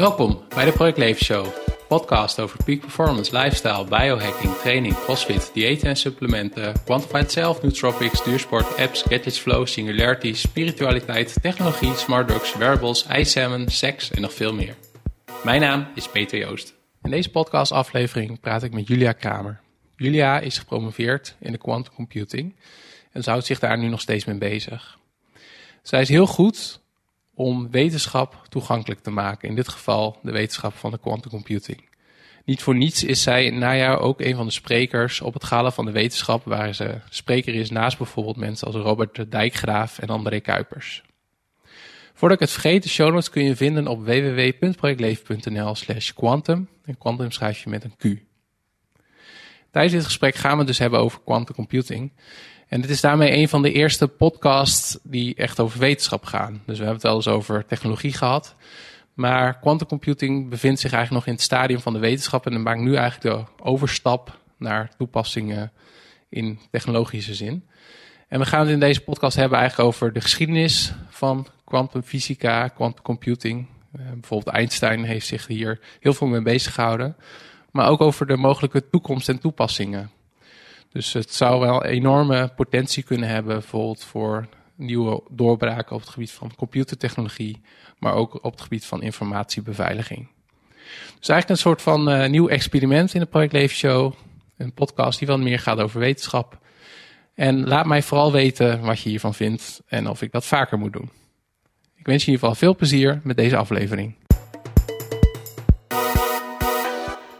Welkom bij de Project Leven Show, podcast over peak performance, lifestyle, biohacking, training, crossfit, diëten en supplementen, quantified self, nootropics, duursport, apps, gadgets, flow, singularity, spiritualiteit, technologie, smart drugs, wearables, ijssalmon, seks en nog veel meer. Mijn naam is Peter Joost. In deze podcastaflevering praat ik met Julia Kramer. Julia is gepromoveerd in de quantum computing en ze houdt zich daar nu nog steeds mee bezig. Zij is heel goed om wetenschap toegankelijk te maken. In dit geval de wetenschap van de quantum computing. Niet voor niets is zij in het najaar ook een van de sprekers op het Gala van de Wetenschap, waar ze spreker is naast bijvoorbeeld mensen als Robert Dijkgraaf en André Kuipers. Voordat ik het vergeet, de show notes kun je vinden op www.projectleven.nl slash quantum. En quantum schrijf je met een Q. Tijdens dit gesprek gaan we het dus hebben over quantum computing. En dit is daarmee een van de eerste podcasts die echt over wetenschap gaan. Dus we hebben het wel eens over technologie gehad. Maar quantum computing bevindt zich eigenlijk nog in het stadium van de wetenschap. En dan maakt nu eigenlijk de overstap naar toepassingen in technologische zin. En we gaan het in deze podcast hebben eigenlijk over de geschiedenis van kwantumfysica, quantum computing. Uh, bijvoorbeeld Einstein heeft zich hier heel veel mee bezig gehouden. Maar ook over de mogelijke toekomst en toepassingen. Dus het zou wel enorme potentie kunnen hebben, bijvoorbeeld voor nieuwe doorbraken op het gebied van computertechnologie, maar ook op het gebied van informatiebeveiliging. Dus eigenlijk een soort van uh, nieuw experiment in de Project Leven Show. Een podcast die wel meer gaat over wetenschap. En laat mij vooral weten wat je hiervan vindt en of ik dat vaker moet doen. Ik wens je in ieder geval veel plezier met deze aflevering.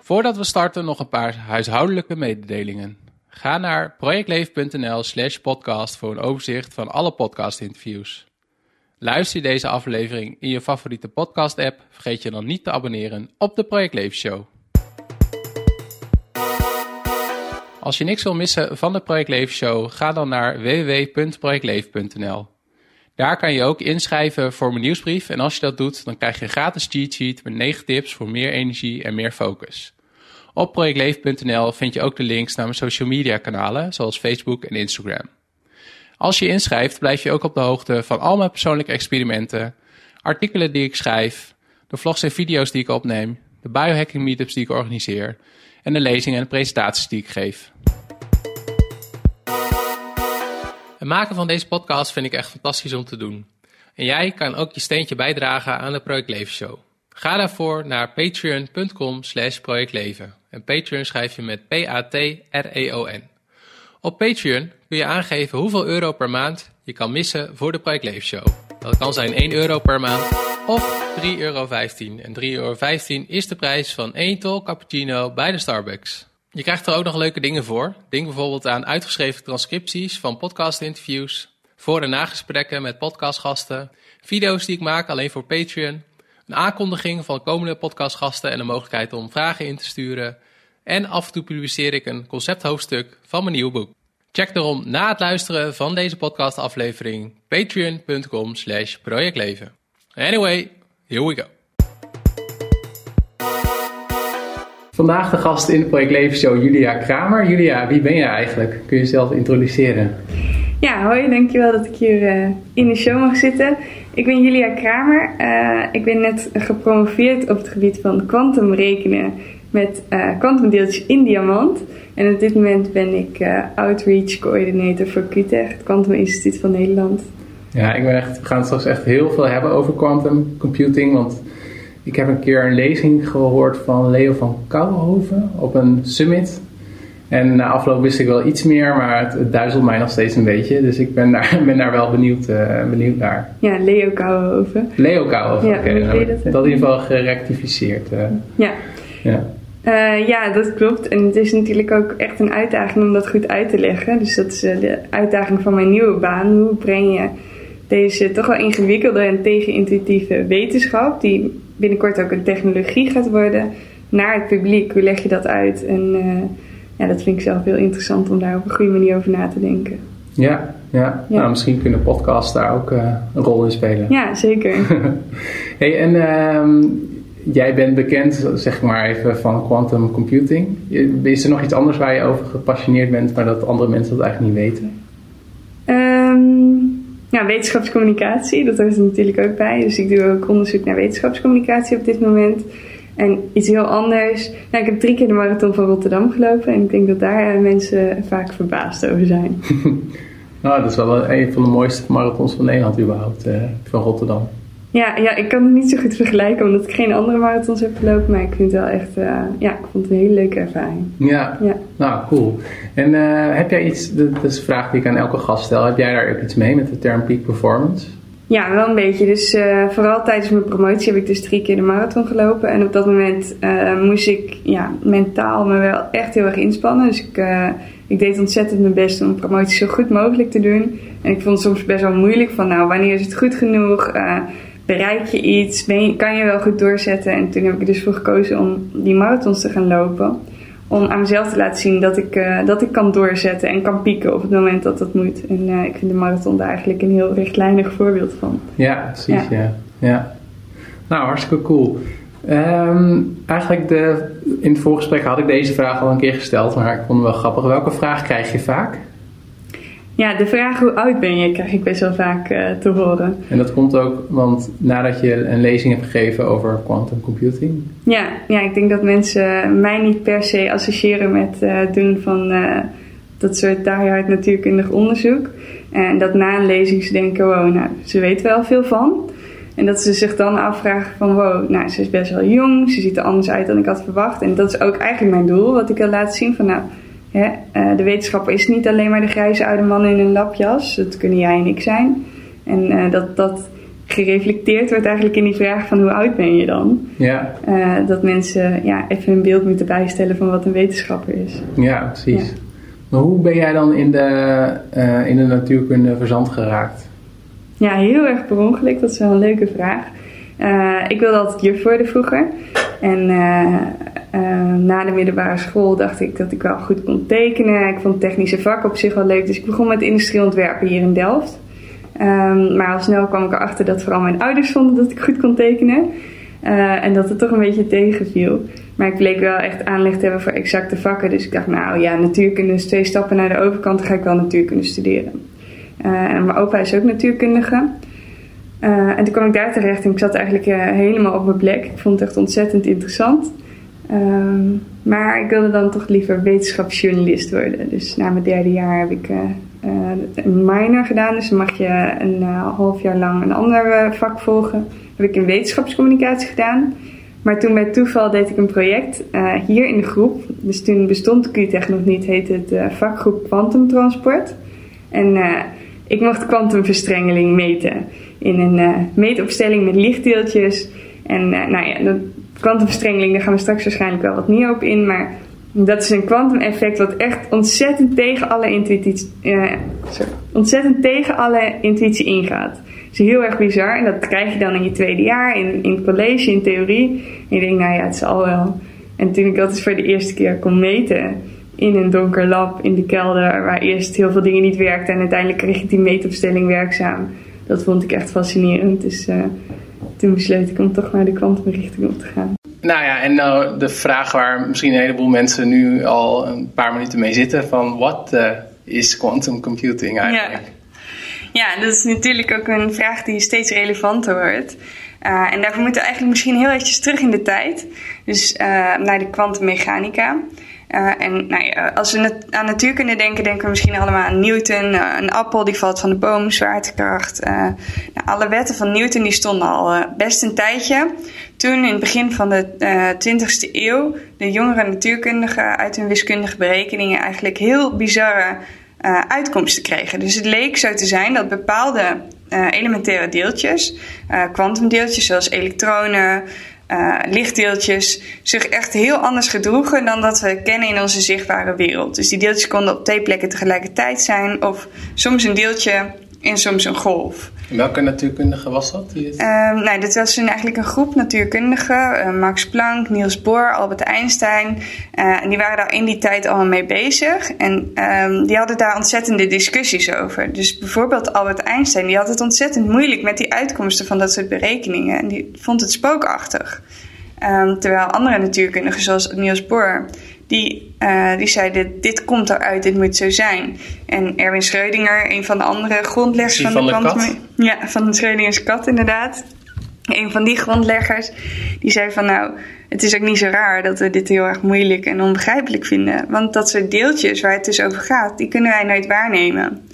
Voordat we starten nog een paar huishoudelijke mededelingen. Ga naar projectleven.nl slash podcast voor een overzicht van alle podcastinterviews. Luister je deze aflevering in je favoriete podcast app, vergeet je dan niet te abonneren op de Project Leven Show. Als je niks wil missen van de Project Leven Show, ga dan naar www.projectleven.nl. Daar kan je ook inschrijven voor mijn nieuwsbrief en als je dat doet, dan krijg je een gratis cheat sheet met 9 tips voor meer energie en meer focus. Op projectleven.nl vind je ook de links naar mijn social media kanalen, zoals Facebook en Instagram. Als je inschrijft, blijf je ook op de hoogte van al mijn persoonlijke experimenten, artikelen die ik schrijf, de vlogs en video's die ik opneem, de biohacking meetups die ik organiseer en de lezingen en presentaties die ik geef. Het maken van deze podcast vind ik echt fantastisch om te doen. En jij kan ook je steentje bijdragen aan de Project Leven Show. Ga daarvoor naar patreon.com slash projectleven. En Patreon schrijf je met P-A-T-R-E-O-N. Op Patreon kun je aangeven hoeveel euro per maand je kan missen voor de Project Leven Show. Dat kan zijn 1 euro per maand of 3,15 euro. En 3,15 euro is de prijs van 1 tol cappuccino bij de Starbucks. Je krijgt er ook nog leuke dingen voor. Denk bijvoorbeeld aan uitgeschreven transcripties van podcastinterviews, voor- en nagesprekken met podcastgasten, video's die ik maak alleen voor Patreon, een aankondiging van komende podcastgasten en de mogelijkheid om vragen in te sturen. En af en toe publiceer ik een concepthoofdstuk van mijn nieuwe boek. Check daarom na het luisteren van deze podcastaflevering patreon.com slash projectleven. Anyway, here we go. Vandaag de gast in de Project Leven Show Julia Kramer. Julia, wie ben je eigenlijk? Kun je jezelf introduceren? Ja, hoi, dankjewel dat ik hier uh, in de show mag zitten. Ik ben Julia Kramer. Uh, ik ben net gepromoveerd op het gebied van kwantumrekenen met kwantumdeeltjes uh, in diamant. En op dit moment ben ik outreach coördinator voor QTech, het Quantum Instituut van Nederland. Ja, ik ben echt, we gaan het straks echt heel veel hebben over quantum computing, want ik heb een keer een lezing gehoord van Leo van Kouwenhoven op een summit en na afloop wist ik wel iets meer, maar het, het, duizelt mij nog steeds een beetje. Dus ik ben daar, ben daar wel benieuwd, uh, benieuwd naar. Ja, Leo Kouwenhoven. Leo Kouwenhoven, ja, oké. Okay, dat, dat in ieder geval gerectificeerd. Uh. Ja. Ja. Uh, ja, dat klopt. En het is natuurlijk ook echt een uitdaging om dat goed uit te leggen. Dus dat is de uitdaging van mijn nieuwe baan. Hoe breng je deze toch wel ingewikkelde en tegenintuïtieve wetenschap, die binnenkort ook een technologie gaat worden, naar het publiek? Hoe leg je dat uit? En ja, dat vind ik zelf heel interessant om daar op een goede manier over na te denken. Ja, ja. Nou, misschien kunnen podcasts daar ook uh, een rol in spelen. Ja, zeker. hey, en uh, jij bent bekend, zeg maar even, van quantum computing. Is er nog iets anders waar je over gepassioneerd bent, maar dat andere mensen dat eigenlijk niet weten? Um, ja, wetenschapscommunicatie, dat hoort er natuurlijk ook bij. Dus ik doe ook onderzoek naar wetenschapscommunicatie op dit moment. En iets heel anders. Nou, ik heb drie keer de marathon van Rotterdam gelopen. En ik denk dat daar eh, mensen vaak verbaasd over zijn. nou, dat is wel een van de mooiste marathons van Nederland überhaupt, eh, van Rotterdam. Ja, ja, ik kan het niet zo goed vergelijken omdat ik geen andere marathons heb gelopen. Maar ik vind het wel echt, uh, ja, ik vond het een hele leuke ervaring. Ja, ja. nou cool. En uh, heb jij iets, dat is een vraag die ik aan elke gast stel. Heb jij daar ook iets mee met de term peak performance? Ja, wel een beetje. Dus uh, vooral tijdens mijn promotie heb ik dus drie keer de marathon gelopen. En op dat moment moest ik ja, mentaal me wel echt heel erg inspannen. Dus ik, ik deed ontzettend mijn best om promotie zo goed mogelijk te doen. En ik vond het soms best wel moeilijk van nou, wanneer is het goed genoeg? bereik je iets? Kan je wel goed doorzetten? En toen heb ik dus voor gekozen om die marathons te gaan lopen. Om aan mezelf te laten zien dat ik, uh, dat ik kan doorzetten en kan pieken op het moment dat dat moet. En uh, ik vind de marathon daar eigenlijk een heel rechtlijnig voorbeeld van. Ja, precies. Ja. ja. Nou, hartstikke cool. Um, eigenlijk de, in het voorgesprek had ik deze vraag al een keer gesteld, maar ik vond het wel grappig. Welke vraag krijg je vaak? Ja, de vraag hoe oud ben je krijg ik best wel vaak uh, te horen. En dat komt ook, want nadat je een lezing hebt gegeven over quantum computing. Ja, ja ik denk dat mensen mij niet per se associëren met uh, doen van uh, dat soort diehard natuurkundig onderzoek. En dat na een lezing ze denken, wow, nou, ze weet wel veel van. En dat ze zich dan afvragen van, wow, nou, ze is best wel jong, ze ziet er anders uit dan ik had verwacht. En dat is ook eigenlijk mijn doel, wat ik wil laten zien van, nou Hè, uh, de wetenschapper is niet alleen maar de grijze oude man in een lapjas. Dat kunnen jij en ik zijn. En uh, dat dat gereflecteerd wordt eigenlijk in die vraag van hoe oud ben je dan? Ja. Uh, dat mensen ja, even een beeld moeten bijstellen van wat een wetenschapper is. Ja, precies. Ja. Maar hoe ben jij dan in de, in de natuurkunde verzand geraakt? Ja, heel erg per ongeluk. Dat is wel een leuke vraag. Ik wilde altijd juf worden vroeger. En uh, na de middelbare school dacht ik dat ik wel goed kon tekenen. Ik vond technische vakken op zich wel leuk. Dus ik begon met industrieel ontwerpen hier in Delft. Um, maar al snel kwam ik erachter dat vooral mijn ouders vonden dat ik goed kon tekenen. En dat het toch een beetje tegenviel. Maar ik bleek wel echt aanleg te hebben voor exacte vakken. Dus ik dacht, nou ja, natuurkunde is twee stappen naar de overkant. Dan ga ik wel natuurkunde studeren. En mijn opa is ook natuurkundige. En toen kwam ik daar terecht en ik zat eigenlijk helemaal op mijn plek. Ik vond het echt ontzettend interessant. Um, maar ik wilde dan toch liever wetenschapsjournalist worden. Dus na mijn derde jaar heb ik uh, een minor gedaan. Dus dan mag je een half jaar lang een ander vak volgen. Heb ik in wetenschapscommunicatie gedaan. Maar toen bij toeval deed ik een project hier in de groep. Dus toen bestond QTech nog niet, heette het vakgroep Quantumtransport. En ik mocht kwantumverstrengeling meten in een meetopstelling met lichtdeeltjes. En nou ja, dat, kwantumverstrengeling, daar gaan we straks waarschijnlijk wel wat meer op in. Maar dat is een kwantumeffect wat echt ontzettend tegen alle intuïtie, uh, ontzettend tegen alle intuïtie ingaat. Het is heel erg bizar en dat krijg je dan in je tweede jaar in, in het college, in theorie. En je denkt, nou ja, het zal wel. En toen ik dat dus voor de eerste keer kon meten in een donker lab in de kelder, waar eerst heel veel dingen niet werkten en uiteindelijk kreeg ik die meetopstelling werkzaam. Dat vond ik echt fascinerend. Dus uh, toen besloot ik om toch naar de kwantumrichting op te gaan. Nou ja, en nou de vraag waar misschien een heleboel mensen nu al een paar minuten mee zitten: van wat uh, is quantum computing eigenlijk? Ja. ja, dat is natuurlijk ook een vraag die steeds relevanter wordt. Uh, en daarvoor moeten we eigenlijk misschien heel eventjes terug in de tijd. Dus uh, naar de kwantummechanica. Uh, en nou ja, als we aan natuurkunde denken, denken we misschien allemaal aan Newton. Uh, een appel die valt van de boom, zwaartekracht. Nou, alle wetten van Newton die stonden al best een tijdje. Toen in het begin van de 20e eeuw de jongere natuurkundigen uit hun wiskundige berekeningen eigenlijk heel bizarre uitkomsten kregen. Dus het leek zo te zijn dat bepaalde elementaire deeltjes, kwantumdeeltjes zoals elektronen, uh, lichtdeeltjes zich echt heel anders gedroegen dan dat we kennen in onze zichtbare wereld. Dus die deeltjes konden op twee plekken tegelijkertijd zijn, of soms een deeltje en soms een golf. En welke natuurkundige was dat? Die het... uh, nou, dit was eigenlijk een groep natuurkundigen. Uh, Max Planck, Niels Bohr, Albert Einstein. Uh, en die waren daar in die tijd allemaal mee bezig. En um, die hadden daar ontzettende discussies over. Dus bijvoorbeeld Albert Einstein, die had het ontzettend moeilijk met die uitkomsten van dat soort berekeningen. En die vond het spookachtig. Um, terwijl andere natuurkundigen, zoals Niels Bohr, die, uh, die zeiden: dit komt eruit, dit moet zo zijn. En Erwin Schrödinger, een van de andere grondleggers van, van de, kat? Ja, van Schrödingers kat inderdaad. Een van die grondleggers, die zei van nou, het is ook niet zo raar dat we dit heel erg moeilijk en onbegrijpelijk vinden. Want dat soort deeltjes waar het dus over gaat, die kunnen wij nooit waarnemen.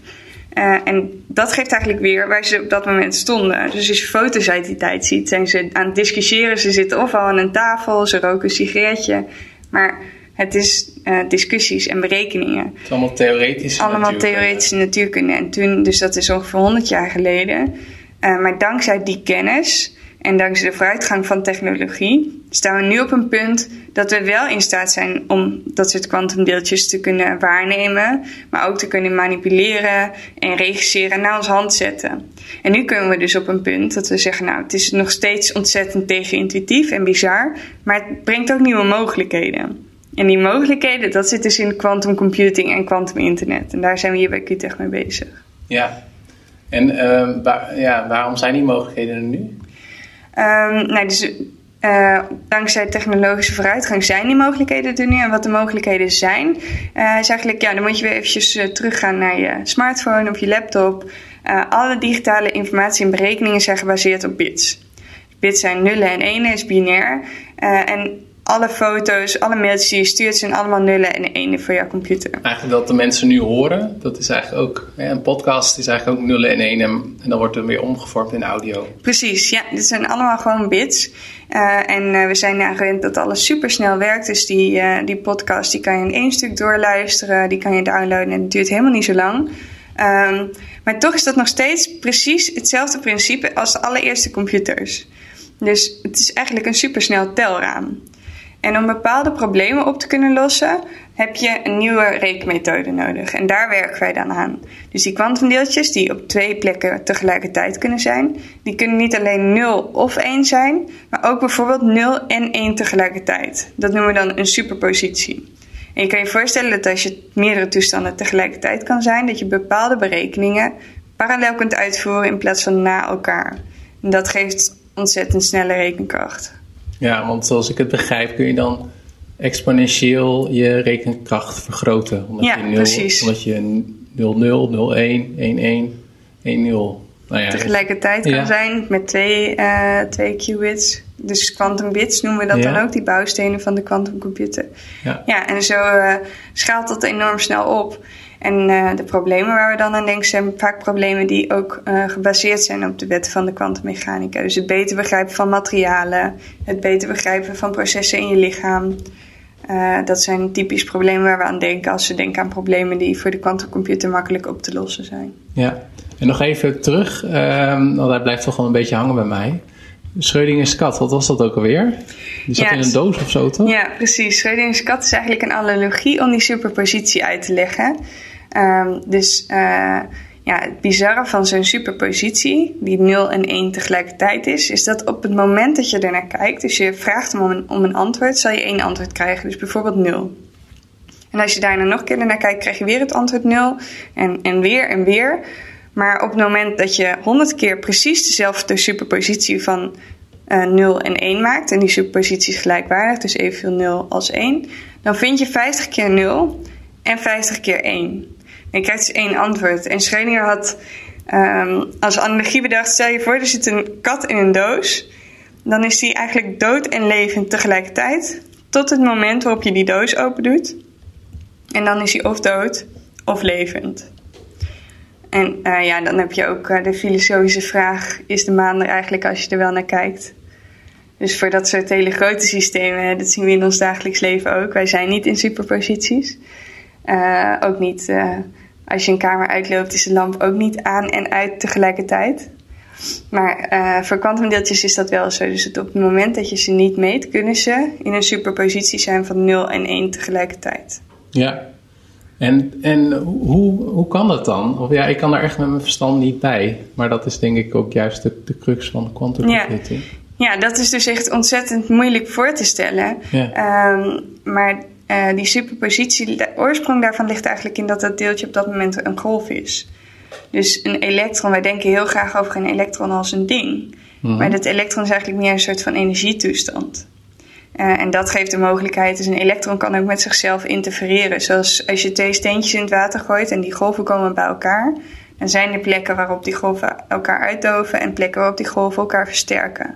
Uh, en dat geeft eigenlijk weer waar ze op dat moment stonden. Dus als je foto's uit die tijd ziet, zijn ze aan het discussiëren. Ze zitten of al aan een tafel, ze roken een sigaretje. Maar het is uh, discussies en berekeningen. Het is allemaal theoretische Allemaal theoretische natuurkunde. En toen, dus dat is ongeveer 100 jaar geleden. Uh, maar dankzij die kennis en dankzij de vooruitgang van technologie staan we nu op een punt dat we wel in staat zijn om dat soort kwantumdeeltjes te kunnen waarnemen, maar ook te kunnen manipuleren en regisseren naar onze hand zetten. En nu kunnen we dus op een punt dat we zeggen, nou, het is nog steeds ontzettend tegenintuïtief en bizar, maar het brengt ook nieuwe mogelijkheden. En die mogelijkheden, dat zit dus in quantum computing en quantum internet. En daar zijn we hier bij QTech mee bezig. Ja, en uh, ja, waarom zijn die mogelijkheden er nu? Um, nou, dus uh, dankzij technologische vooruitgang zijn die mogelijkheden er nu. En wat de mogelijkheden zijn, uh, is eigenlijk, ja, dan moet je weer eventjes uh, teruggaan naar je smartphone of je laptop. alle digitale informatie en berekeningen zijn gebaseerd op bits. Bits zijn nullen en enen, is binair. en alle foto's, alle mails die je stuurt zijn allemaal nullen en enen voor jouw computer. Eigenlijk dat de mensen nu horen, dat is eigenlijk ook, een podcast is eigenlijk ook nullen en enen en dan wordt er weer omgevormd in audio. Precies, ja, dit zijn allemaal gewoon bits. Uh, en uh, we zijn nou gewend dat alles super snel werkt. Dus die, uh, die podcast die kan je in één stuk doorluisteren, die kan je downloaden en het duurt helemaal niet zo lang. Um, maar toch is dat nog steeds precies hetzelfde principe als de allereerste computers. Dus het is eigenlijk een supersnel telraam. En om bepaalde problemen op te kunnen lossen, heb je een nieuwe rekenmethode nodig. En daar werken wij dan aan. Dus die kwantumdeeltjes die op twee plekken tegelijkertijd kunnen zijn, die kunnen niet alleen 0 of 1 zijn, maar ook bijvoorbeeld 0 en 1 tegelijkertijd. Dat noemen we dan een superpositie. En je kan je voorstellen dat als je meerdere toestanden tegelijkertijd kan zijn, dat je bepaalde berekeningen parallel kunt uitvoeren in plaats van na elkaar. En dat geeft ontzettend snelle rekenkracht. Ja, want zoals ik het begrijp kun je dan exponentieel je rekenkracht vergroten. Omdat ja, je 0, precies. Omdat je 0, 0, 0, 1, 1, 1, 1, 0... Nou ja, tegelijkertijd kan ja. zijn met twee, uh, twee qubits. Dus quantum bits noemen we dat ja. dan ook, die bouwstenen van de quantumcomputer. Ja. ja, en zo uh, schaalt dat enorm snel op. En uh, de problemen waar we dan aan denken zijn vaak problemen die ook uh, gebaseerd zijn op de wetten van de kwantummechanica. Dus het beter begrijpen van materialen, het beter begrijpen van processen in je lichaam. Uh, dat zijn typisch problemen waar we aan denken als we denken aan problemen die voor de kwantumcomputer makkelijk op te lossen zijn. Ja, en nog even terug, ehm, want dat blijft toch wel een beetje hangen bij mij. Schrödinger's kat, wat was dat ook alweer? Die zat in een doos of zo, toch? Ja, precies. Schrödinger's kat is eigenlijk een analogie om die superpositie uit te leggen. Um, dus uh, ja, het bizarre van zo'n superpositie, die 0 en 1 tegelijkertijd is, is dat op het moment dat je ernaar kijkt, dus je vraagt hem om een, om een antwoord, zal je één antwoord krijgen. Dus bijvoorbeeld 0. En als je daarna nog een keer naar kijkt, krijg je weer het antwoord 0 en, en weer en weer. Maar op het moment dat je 100 keer precies dezelfde superpositie van uh, eh, 0 en 1 maakt, en die superpositie is gelijkwaardig, dus evenveel 0 als 1, dan vind je 50 keer 0 en 50 keer 1. En je krijgt dus één antwoord. En Schrödinger had um, als analogie bedacht, stel je voor, er zit een kat in een doos. Dan is die eigenlijk dood en levend tegelijkertijd. Tot het moment waarop je die doos open doet. En dan is hij of dood of levend. En uh, ja, dan heb je ook uh, de filosofische vraag: is de maan er eigenlijk als je er wel naar kijkt? Dus voor dat soort hele grote systemen, dat zien we in ons dagelijks leven ook. Wij zijn niet in superposities. Uh, ook niet als je een kamer uitloopt, is de lamp ook niet aan en uit tegelijkertijd. Maar voor kwantumdeeltjes is dat wel zo. Dus op het moment dat je ze niet meet, kunnen ze in een superpositie zijn van 0 en 1 tegelijkertijd. Ja, en, en hoe, hoe kan dat dan? Of ja, ik kan daar echt met mijn verstand niet bij. Maar dat is denk ik ook juist de, de crux van de kwantumcomputing. Ja. ja, dat is dus echt ontzettend moeilijk voor te stellen. Ja. Um, maar uh, die superpositie, de oorsprong daarvan ligt eigenlijk in dat dat deeltje op dat moment een golf is. Dus een elektron, wij denken heel graag over een elektron als een ding. Mhm. Maar dat elektron is eigenlijk meer een soort van energietoestand. Uh, en dat geeft de mogelijkheid, dus een elektron kan ook met zichzelf interfereren. Zoals als je twee steentjes in het water gooit en die golven komen bij elkaar, dan zijn er plekken waarop die golven elkaar uitdoven en plekken waarop die golven elkaar versterken.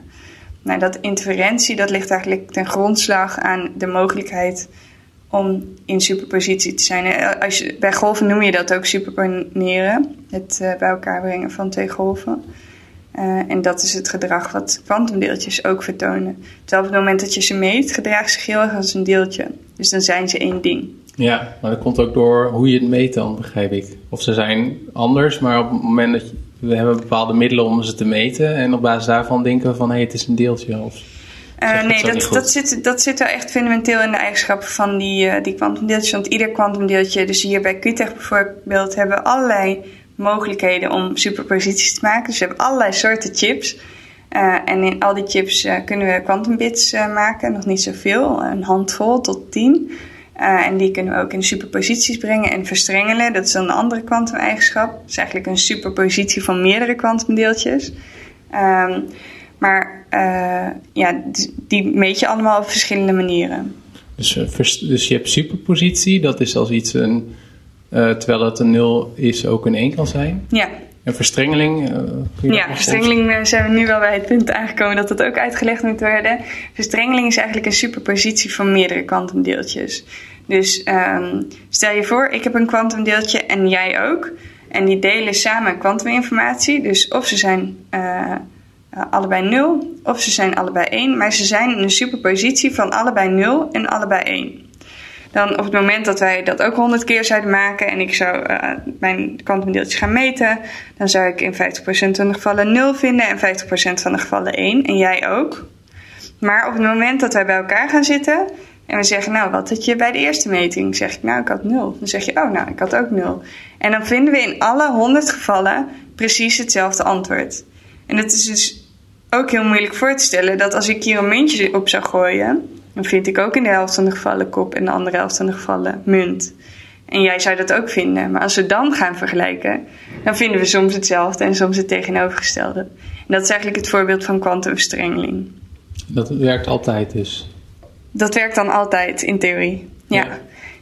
Nou, dat interferentie dat ligt eigenlijk ten grondslag aan de mogelijkheid om in superpositie te zijn. Eh, als je, bij golven noem je dat ook superponeren, het uh, bij elkaar brengen van twee golven. Uh, en dat is het gedrag wat kwantumdeeltjes ook vertonen. Terwijl op het moment dat je ze meet, gedragen ze zich heel erg als een deeltje. Dus dan zijn ze één ding. Ja, maar dat komt ook door hoe je het meet dan, begrijp ik. Of ze zijn anders, maar op het moment dat je, we hebben bepaalde middelen om ze te meten. En op basis daarvan denken we van, hé, hey, het is een deeltje. Of uh, nee, dat, dat, zit, dat zit wel echt fundamenteel in de eigenschappen van die, uh, die kwantumdeeltjes. Want ieder kwantumdeeltje, dus hier bij QTech bijvoorbeeld, hebben allerlei mogelijkheden om superposities te maken. Dus we hebben allerlei soorten chips. Uh, en in al die chips kunnen we kwantumbits maken, nog niet zoveel, een handvol tot tien. en die kunnen we ook in superposities brengen en verstrengelen. Dat is dan een andere kwantumeigenschap. Dat is eigenlijk een superpositie van meerdere kwantumdeeltjes. Um, maar ja, die meet je allemaal op verschillende manieren. Dus, eh, dus je hebt superpositie, dat is als iets een, uh, terwijl het een nul is, ook een 1 kan zijn. Ja. En verstrengeling? Uh, ja, verstrengeling zijn we nu wel bij het punt aangekomen dat dat ook uitgelegd moet worden. Verstrengeling is eigenlijk een superpositie van meerdere kwantumdeeltjes. Dus um, stel je voor, ik heb een kwantumdeeltje en jij ook. En die delen samen kwantuminformatie. Dus of ze zijn uh, allebei 0 of ze zijn allebei 1, maar ze zijn in een superpositie van allebei 0 en allebei 1. Dan op het moment dat wij dat ook 100 keer zouden maken en ik zou uh, mijn kwantumdeeltjes gaan meten, dan zou ik in 50% van de gevallen 0 vinden en 50% van de gevallen 1 en jij ook. Maar op het moment dat wij bij elkaar gaan zitten en we zeggen, nou, wat had je bij de eerste meting? Zeg ik, nou, ik had 0. Dan zeg je, oh, nou, ik had ook 0. En dan vinden we in alle 100 gevallen precies hetzelfde antwoord. En het is dus ook heel moeilijk voor te stellen dat als ik hier een muntje op zou gooien, dan vind ik ook in de helft van de gevallen kop en de andere helft van de gevallen munt. En jij zou dat ook vinden. Maar als we dan gaan vergelijken, dan vinden we soms hetzelfde en soms het tegenovergestelde. En dat is eigenlijk het voorbeeld van kwantumverstrengeling. Dat werkt altijd dus? Dat werkt dan altijd in theorie, ja.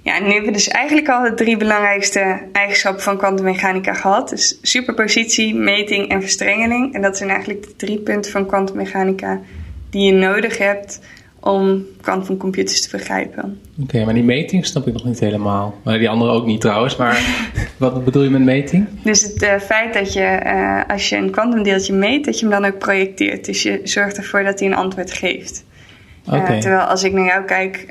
Ja, en nu hebben we dus eigenlijk al de drie belangrijkste eigenschappen van kwantummechanica gehad. Dus superpositie, meting en verstrengeling. En dat zijn eigenlijk de drie punten van kwantummechanica die je nodig hebt om kwantumcomputers te begrijpen. Oké, maar die meting snap ik nog niet helemaal. Maar die andere ook niet trouwens. Maar wat bedoel je met meting? Dus het uh, feit dat je, uh, als je een kwantumdeeltje meet, dat je hem dan ook projecteert. Dus je zorgt ervoor dat hij een antwoord geeft. Uh, terwijl als ik naar jou kijk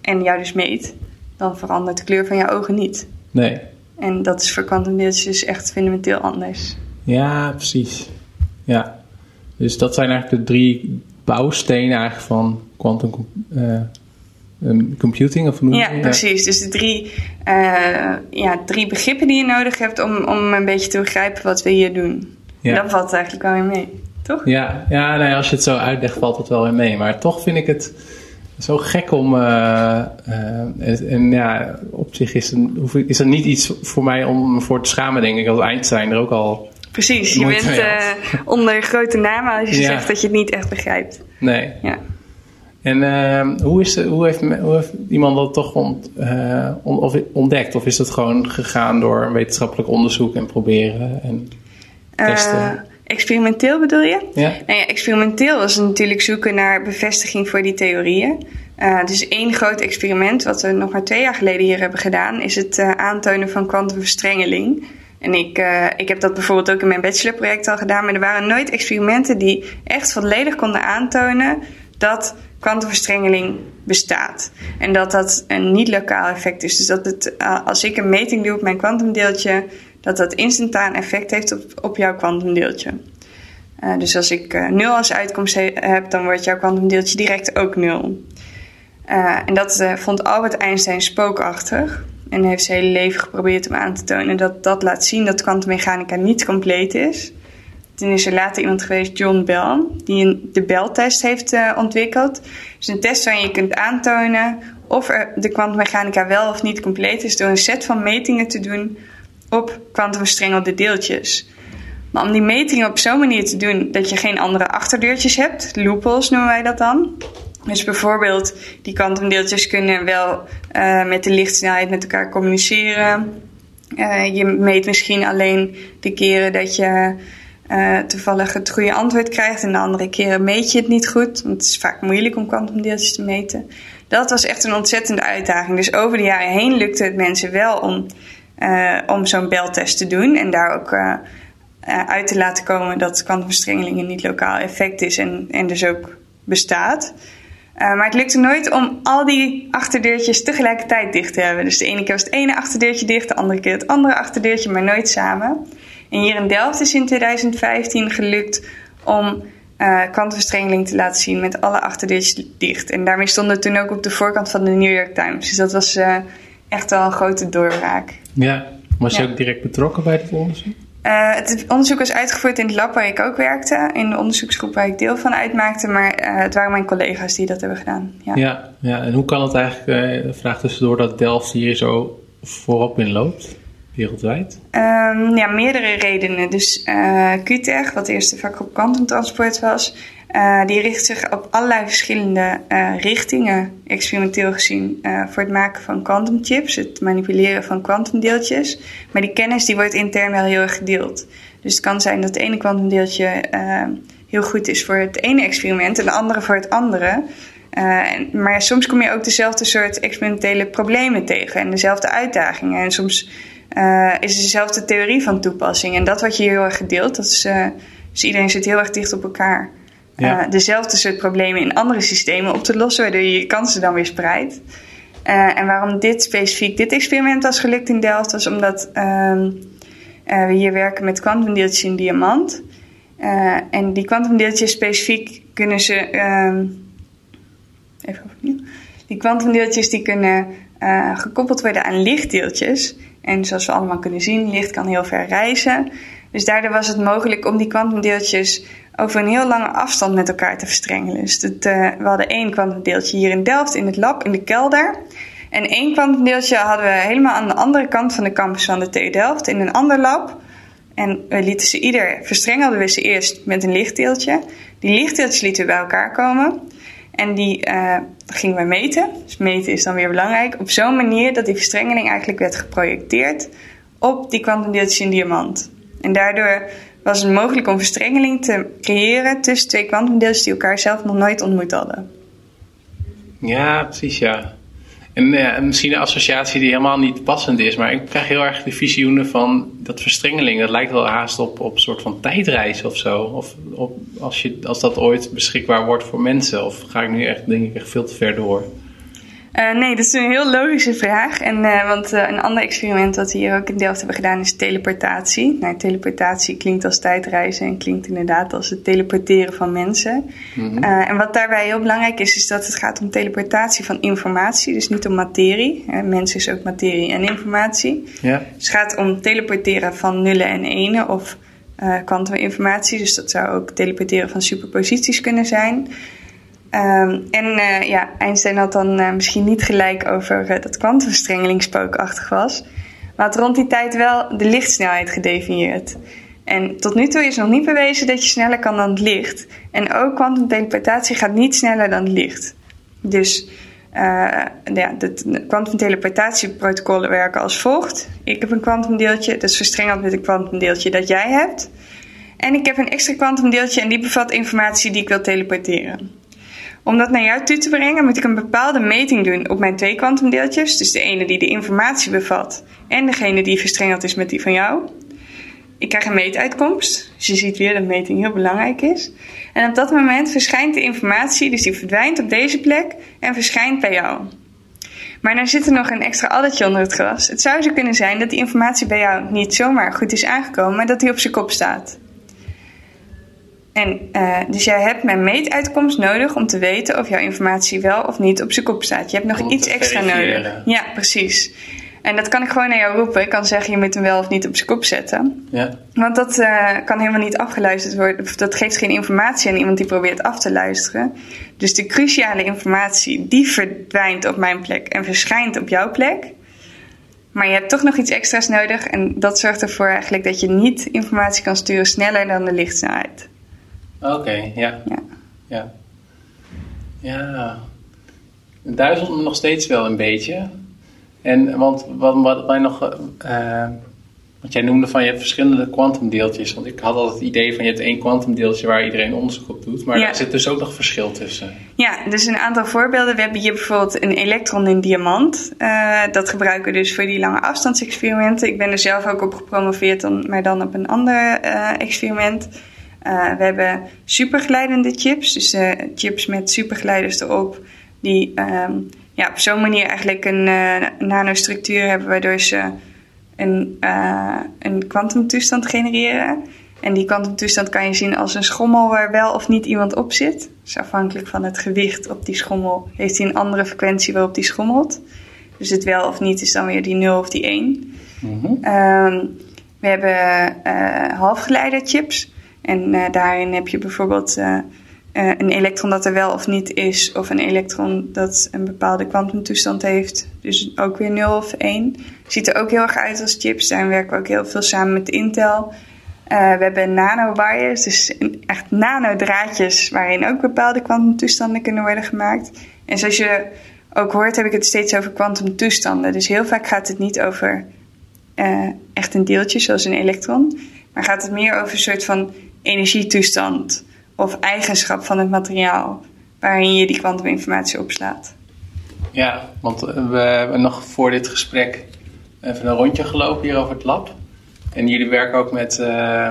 en jou dus meet, dan verandert de kleur van je ogen niet. Nee. En dat is voor kwantumdeeltjes echt fundamenteel anders. Ja, precies. Ja. Dus dat zijn eigenlijk de drie bouwstenen eigenlijk van quantum uh, computing? Of ja, precies. Dus de drie, uh, ja, drie begrippen die je nodig hebt om, om een beetje te begrijpen wat we hier doen. Ja. En dat valt eigenlijk wel weer mee, toch? Ja, ja nee, als je het zo uitlegt valt het wel weer mee. Maar toch vind ik het zo gek om. Uh, uh, en, ja, op zich is, een, is er niet iets voor mij om me voor te schamen, denk ik, als Einstein er ook al. Precies, je bent uh, onder grote namen als je zegt dat je het niet echt begrijpt. Nee. Ja. En ehm, hoe, is, hoe, heeft, hoe heeft iemand dat toch ont, on, of ontdekt? Of is dat gewoon gegaan door wetenschappelijk onderzoek en proberen en testen? Experimenteel bedoel je? Ja. Nou ja, experimenteel is natuurlijk zoeken naar bevestiging voor die theorieën. Uh, dus één groot experiment, wat we nog maar twee jaar geleden hier hebben gedaan, is het uh, aantonen van kwantumverstrengeling. En ik, uh, ik heb dat bijvoorbeeld ook in mijn bachelorproject al gedaan, maar er waren nooit experimenten die echt volledig konden aantonen dat kwantumverstrengeling bestaat. En dat dat een niet-lokaal effect is. Dus dat het, als ik een meting doe op mijn kwantumdeeltje, dat dat instantaan effect heeft op, op jouw kwantumdeeltje. Uh, dus als ik 0 als uitkomst heb, dan wordt jouw kwantumdeeltje direct ook 0. Uh, en dat eh, vond Albert Einstein spookachtig. En heeft zijn hele leven geprobeerd om aan te tonen dat dat laat zien dat kwantummechanica niet compleet is. Toen is er later iemand geweest, John Bell, die de Bell-test heeft ontwikkeld. Dus een test waarin je kunt aantonen of de kwantummechanica wel of niet compleet is door een set van metingen te doen op kwantumverstrengelde deeltjes. Maar om die metingen op zo'n manier te doen dat je geen andere achterdeurtjes hebt, loopholes noemen wij dat dan, Dus bijvoorbeeld, die kwantumdeeltjes kunnen wel uh, met de lichtsnelheid met elkaar communiceren. Uh, je meet misschien alleen de keren dat je uh, toevallig het goede antwoord krijgt en de andere keren meet je het niet goed. Want het is vaak moeilijk om kwantumdeeltjes te meten. Dat was echt een ontzettende uitdaging. Dus over de jaren heen lukte het mensen wel om, om zo'n beltest te doen en daar ook uit te laten komen dat kwantumverstrengeling een niet lokaal effect is en, en dus ook bestaat. Uh, maar het lukte nooit om al die achterdeurtjes tegelijkertijd dicht te hebben. Dus de ene keer was het ene achterdeurtje dicht, de andere keer het andere achterdeurtje, maar nooit samen. En hier in Delft is in 2015 gelukt om uh, te laten zien met alle achterdeurtjes dicht. En daarmee stond het toen ook op de voorkant van de New York Times. Dus dat was uh, echt wel een grote doorbraak. Ja, was je ook direct betrokken bij dit onderzoek? Uh, het onderzoek was uitgevoerd in het lab waar ik ook werkte, in de onderzoeksgroep waar ik deel van uitmaakte, maar uh, het waren mijn collega's die dat hebben gedaan. Ja, ja, ja. en hoe kan het eigenlijk, uh, vraag tussendoor, dat Delft hier zo voorop in loopt, wereldwijd? Um, ja, meerdere redenen. Dus QTEG, wat eerst de vakgroep kwantumtransport was, uh, die richt zich op allerlei verschillende uh, richtingen, experimenteel gezien, uh, voor het maken van quantumchips, het manipuleren van kwantumdeeltjes. Maar die kennis die wordt intern wel heel erg gedeeld. Dus het kan zijn dat het ene kwantumdeeltje heel goed is voor het ene experiment en de andere voor het andere. Maar soms kom je ook dezelfde soort experimentele problemen tegen en dezelfde uitdagingen. En soms is dezelfde theorie van toepassing. En dat wordt je heel erg gedeeld. Dat is, dus iedereen zit heel erg dicht op elkaar uh, dezelfde soort problemen in andere systemen op te lossen, waardoor je je kansen dan weer spreidt. Uh, en waarom dit specifiek, dit experiment was gelukt in Delft, was omdat uh, we hier werken met kwantumdeeltjes in diamant. en die kwantumdeeltjes specifiek kunnen ze. Ehm, even opnieuw. Die kwantumdeeltjes die kunnen gekoppeld worden aan lichtdeeltjes. En zoals we allemaal kunnen zien, licht kan heel ver reizen. Dus daardoor was het mogelijk om die kwantumdeeltjes over een heel lange afstand met elkaar te verstrengelen. Dus het, uh, we hadden één kwantumdeeltje hier in Delft in het lab, in de kelder. En één kwantumdeeltje hadden we helemaal aan de andere kant van de campus van de TU Delft in een ander lab. En we lieten ze ieder, verstrengelden we ze eerst met een lichtdeeltje. Die lichtdeeltjes lieten we bij elkaar komen. En die uh, gingen we meten. Dus meten is dan weer belangrijk. Op zo'n manier dat die verstrengeling eigenlijk werd geprojecteerd op die kwantumdeeltjes in diamant. En daardoor was het mogelijk om verstrengeling te creëren tussen twee kwantumdeeltjes die elkaar zelf nog nooit ontmoet hadden. Ja, precies ja. En uh, misschien een associatie die helemaal niet passend is, maar ik krijg heel erg de visioenen van dat verstrengeling. Dat lijkt wel haast op, op een soort van tijdreis of zo. Of op, als, je, als dat ooit beschikbaar wordt voor mensen. Of ga ik nu echt, denk ik, echt veel te ver door? Uh, nee, dat is een heel logische vraag. En, uh, want uh, een ander experiment dat we hier ook in Delft hebben gedaan is teleportatie. Nou, teleportatie klinkt als tijdreizen en klinkt inderdaad als het teleporteren van mensen. Mm -hmm. en wat daarbij heel belangrijk is, is dat het gaat om teleportatie van informatie, dus niet om materie. Mens is ook materie en informatie. Dus het gaat om teleporteren van nullen en enen of kwantuminformatie. dus dat zou ook teleporteren van superposities kunnen zijn. Um, en uh, ja, Einstein had dan uh, misschien niet gelijk over uh, dat kwantumverstrengeling spookachtig was. Maar had rond die tijd wel de lichtsnelheid gedefinieerd. En tot nu toe is nog niet bewezen dat je sneller kan dan het licht. En ook kwantumteleportatie gaat niet sneller dan het licht. Dus ja, de kwantumteleportatieprotocollen werken als volgt. Ik heb een kwantumdeeltje, dat is verstrengeld met een kwantumdeeltje dat jij hebt. En ik heb een extra kwantumdeeltje en die bevat informatie die ik wil teleporteren. Om dat naar jou toe te brengen moet ik een bepaalde meting doen op mijn twee kwantumdeeltjes. Dus de ene die de informatie bevat en degene die verstrengeld is met die van jou. Ik krijg een meetuitkomst. Dus je ziet weer dat meting heel belangrijk is. En op dat moment verschijnt de informatie, dus die verdwijnt op deze plek en verschijnt bij jou. Maar dan zit er nog een extra addertje onder het gras. Het zou zo kunnen zijn dat die informatie bij jou niet zomaar goed is aangekomen, maar dat die op zijn kop staat. En, uh, dus jij hebt mijn meetuitkomst nodig om te weten of jouw informatie wel of niet op zijn kop staat. Je hebt nog iets extra nodig. Ja, precies. En dat kan ik gewoon naar jou roepen. Ik kan zeggen, je moet hem wel of niet op zijn kop zetten. Ja. Want dat uh, kan helemaal niet afgeluisterd worden. Of dat geeft geen informatie aan iemand die probeert af te luisteren. Dus de cruciale informatie, die verdwijnt op mijn plek en verschijnt op jouw plek. Maar je hebt toch nog iets extra's nodig. En dat zorgt ervoor eigenlijk dat je niet informatie kan sturen sneller dan de lichtsnelheid. Oké, ja. ja. ja. Ja, het duizelt me nog steeds wel een beetje. En want wat, wat mij nog. Uh, want jij noemde van je hebt verschillende kwantumdeeltjes. Want ik had altijd het idee van je hebt één kwantumdeeltje waar iedereen onderzoek op doet. Maar ja. daar zit dus ook nog verschil tussen. Ja, dus een aantal voorbeelden. We hebben hier bijvoorbeeld een elektron in diamant. Uh, dat gebruiken we dus voor die lange afstandsexperimenten. Ik ben er zelf ook op gepromoveerd, dan, maar dan op een ander uh, experiment. We hebben superglijdende chips. Dus chips met superglijders erop. Die um, ja, op zo'n manier eigenlijk een nanostructuur hebben waardoor ze een, een kwantumtoestand genereren. En die kwantumtoestand kan je zien als een schommel waar wel of niet iemand op zit. Dus afhankelijk van het gewicht op die schommel heeft hij een andere frequentie waarop die schommelt. Dus het wel of niet is dan weer die 0 of die 1. Mm -hmm. um, we hebben uh, halfgeleiderchips. En uh, daarin heb je bijvoorbeeld uh, een elektron dat er wel of niet is, of een elektron dat een bepaalde kwantumtoestand heeft. Dus ook weer 0 of 1. Ziet er ook heel erg uit als chips. Daar werken we ook heel veel samen met Intel. We hebben nanowires, dus echt nanodraadjes waarin ook bepaalde kwantumtoestanden kunnen worden gemaakt. En zoals je ook hoort, heb ik het steeds over kwantumtoestanden. Dus heel vaak gaat het niet over echt een deeltje zoals een elektron, maar gaat het meer over een soort van energietoestand of eigenschap van het materiaal waarin je die kwantuminformatie opslaat. Ja, want we hebben nog voor dit gesprek even een rondje gelopen hier over het lab. En jullie werken ook met uh,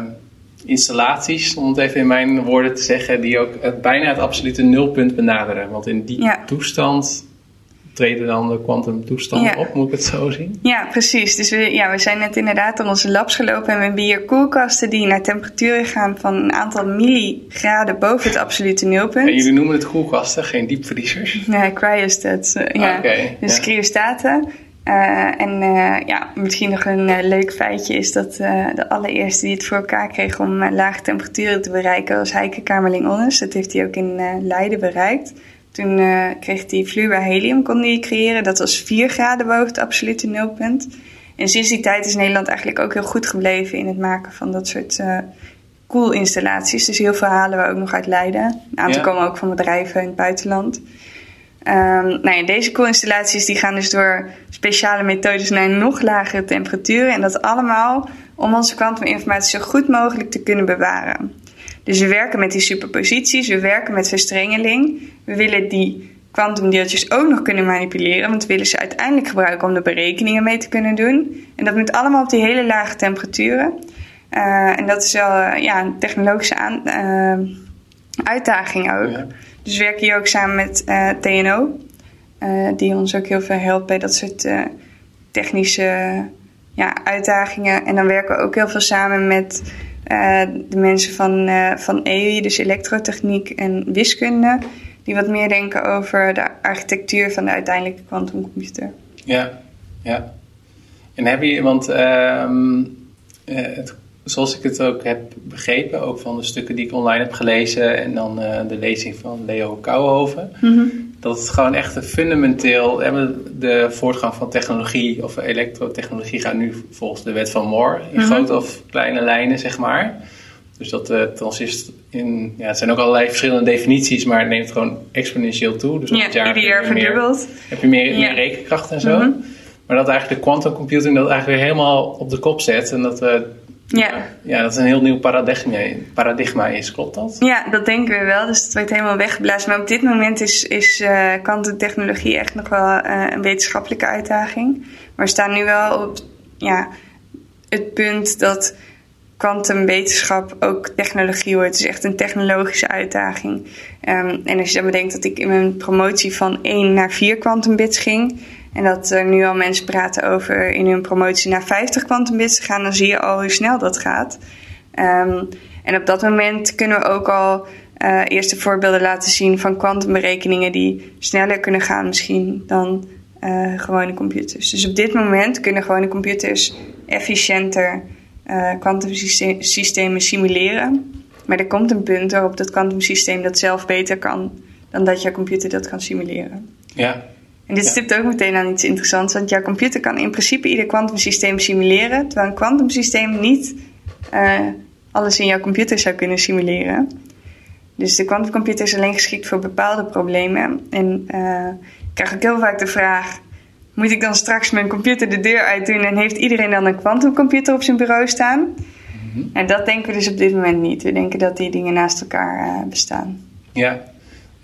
installaties, om het even in mijn woorden te zeggen, die ook het, bijna het absolute nulpunt benaderen. Want in die toestand treden dan de kwantumtoestanden op, moet ik het zo zien? Ja, precies. Dus we, ja, we zijn net inderdaad door onze labs gelopen en we hebben hier koelkasten die naar temperaturen gaan van een aantal milligraden boven het absolute nulpunt. En jullie noemen het koelkasten, geen diepvriezers? Nee, cryostats. Uh, ja. Okay, dus ja. cryostaten. Uh, en uh, ja, misschien nog een uh, leuk feitje is dat de allereerste die het voor elkaar kreeg om lage temperaturen te bereiken was Heike Kamerling Onnes. Dat heeft hij ook in Leiden bereikt. Toen kreeg hij vloeibaar helium, kon hij creëren. Dat was 4 graden boven het absolute nulpunt. En sinds die tijd is Nederland eigenlijk ook heel goed gebleven in het maken van dat soort koelinstallaties. Dus heel veel halen we ook nog uit Leiden. Een aantal ja. komen ook van bedrijven in het buitenland. Um, nou ja, deze koelinstallaties die gaan dus door speciale methodes naar nog lagere temperaturen. En dat allemaal om onze kwantuminformatie zo goed mogelijk te kunnen bewaren. Dus we werken met die superposities, we werken met verstrengeling. We willen die kwantumdeeltjes ook nog kunnen manipuleren, want we willen ze uiteindelijk gebruiken om de berekeningen mee te kunnen doen. En dat moet allemaal op die hele lage temperaturen. Uh, en dat is wel uh, ja, een technologische aan, uh, uitdaging ook. Ja. Dus we werken hier ook samen met TNO, die ons ook heel veel helpt bij dat soort technische ja, uitdagingen. En dan werken we ook heel veel samen met de mensen van, van EUI, dus elektrotechniek en wiskunde, die wat meer denken over de architectuur van de uiteindelijke kwantumcomputer. Ja, ja. En heb je, want ehm, het zoals ik het ook heb begrepen, ook van de stukken die ik online heb gelezen en dan uh, de lezing van Leo Kouwenhoven, mm -hmm. Dat het gewoon echt een fundamenteel, de voortgang van technologie of elektrotechnologie gaat nu volgens de wet van Moore in mm -hmm. grote of kleine lijnen, zeg maar. Dus dat de transistor in, ja, het zijn ook allerlei verschillende definities, maar het neemt gewoon exponentieel toe. Dus op ja, het jaar ieder jaar verdubbeld. Heb je meer, ja. meer rekenkracht en zo. Mm -hmm. Maar dat eigenlijk de quantum computing dat eigenlijk weer helemaal op de kop zet en dat we ja. ja, dat is een heel nieuw paradigma, paradigma is, klopt dat? Ja, dat denken we wel. Dus het wordt helemaal weggeblazen. Maar op dit moment is, is uh, kwantumtechnologie echt nog wel uh, een wetenschappelijke uitdaging. Maar we staan nu wel op ja, het punt dat kwantumwetenschap ook technologie wordt. Het is echt een technologische uitdaging. Um, en als je dan bedenkt dat ik in mijn promotie van 1 naar 4 kwantumbits ging... En dat er nu al mensen praten over in hun promotie naar 50 kwantumbits te gaan, dan zie je al hoe snel dat gaat. Um, en op dat moment kunnen we ook al uh, eerste voorbeelden laten zien van kwantumberekeningen die sneller kunnen gaan misschien dan uh, gewone computers. Dus op dit moment kunnen gewone computers efficiënter kwantumsystemen uh, simuleren. Maar er komt een punt waarop dat kwantumsysteem dat zelf beter kan dan dat je computer dat kan simuleren. Ja, en dit stipt ook meteen aan iets interessants, want jouw computer kan in principe ieder kwantumsysteem simuleren, terwijl een kwantumsysteem niet uh, alles in jouw computer zou kunnen simuleren. Dus de quantumcomputer is alleen geschikt voor bepaalde problemen. En uh, ik krijg ook heel vaak de vraag: moet ik dan straks mijn computer de deur uit doen en heeft iedereen dan een quantumcomputer op zijn bureau staan? Mm En dat denken we dus op dit moment niet. We denken dat die dingen naast elkaar uh, bestaan. Ja,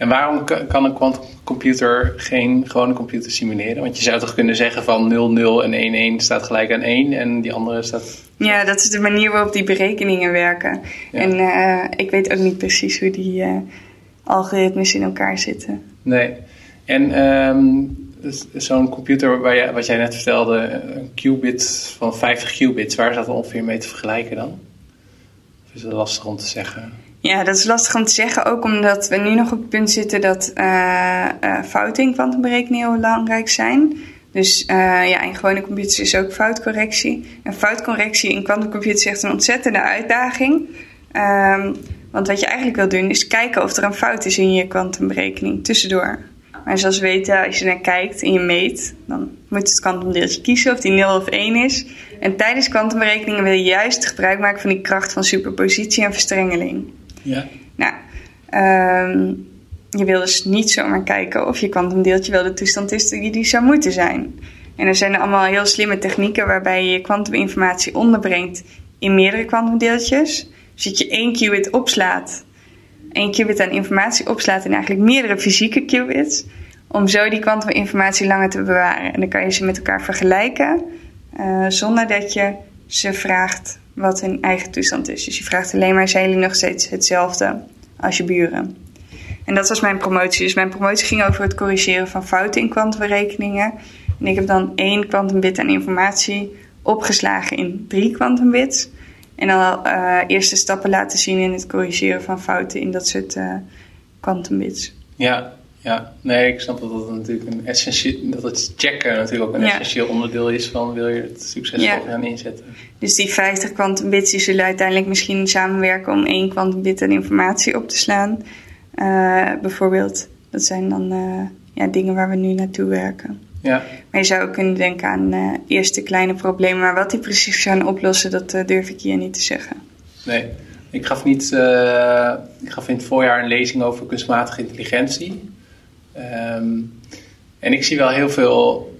en waarom kan een quantumcomputer geen gewone computer simuleren? Want je zou toch kunnen zeggen van 00 en 11 staat gelijk aan 1 en die andere staat... Ja, dat is de manier waarop die berekeningen werken. En uh, ik weet ook niet precies hoe die uh, algoritmes in elkaar zitten. Nee. En um, zo'n computer waar je, wat jij net vertelde, een qubit van 50 qubits, waar is dat ongeveer mee te vergelijken dan? Of is dat lastig om te zeggen? Ja, dat is lastig om te zeggen, ook omdat we nu nog op het punt zitten dat uh, uh, fouten in kwantumberekening heel belangrijk zijn. Dus uh, ja, in gewone computers is ook foutcorrectie. En foutcorrectie in kwantumcomputers is echt een ontzettende uitdaging. Um, want wat je eigenlijk wil doen is kijken of er een fout is in je kwantumberekening tussendoor. Maar zoals we weten, als je naar kijkt en je meet, dan moet het kwantumdeeltje kiezen of die 0 of 1 is. En tijdens kwantumberekeningen wil je juist gebruik maken van die kracht van superpositie en verstrengeling. Ja. Nou, um, je wil dus niet zomaar kijken of je kwantumdeeltje wel de toestand is die die zou moeten zijn. En er zijn allemaal heel slimme technieken waarbij je kwantuminformatie onderbrengt in meerdere kwantumdeeltjes. Dus dat je één qubit opslaat, één qubit aan informatie opslaat in eigenlijk meerdere fysieke qubits, om zo die kwantuminformatie langer te bewaren. En dan kan je ze met elkaar vergelijken, uh, zonder dat je ze vraagt wat hun eigen toestand is. Dus je vraagt alleen maar, zijn jullie nog steeds hetzelfde als je buren? En dat was mijn promotie. Dus mijn promotie ging over het corrigeren van fouten in kwantumberekeningen. En ik heb dan één kwantumbit aan informatie opgeslagen in drie kwantumbits. En dan uh, eerste stappen laten zien in het corrigeren van fouten in dat soort kwantumbits. Uh, ja, ja, nee, ik snap dat dat natuurlijk een essentieel, dat het checken natuurlijk ook een essentieel onderdeel is van wil je het succesvol gaan inzetten. Dus die 50 kwantumbits die zullen uiteindelijk misschien samenwerken om één kwantumbit aan informatie op te slaan. Uh, bijvoorbeeld, dat zijn dan uh, ja, dingen waar we nu naartoe werken. Ja. Maar je zou ook kunnen denken aan uh, eerste kleine problemen, maar wat die precies gaan oplossen, dat durf ik hier niet te zeggen. Nee, ik gaf, niet, ik gaf in het voorjaar een lezing over kunstmatige intelligentie. Um, en ik zie wel heel veel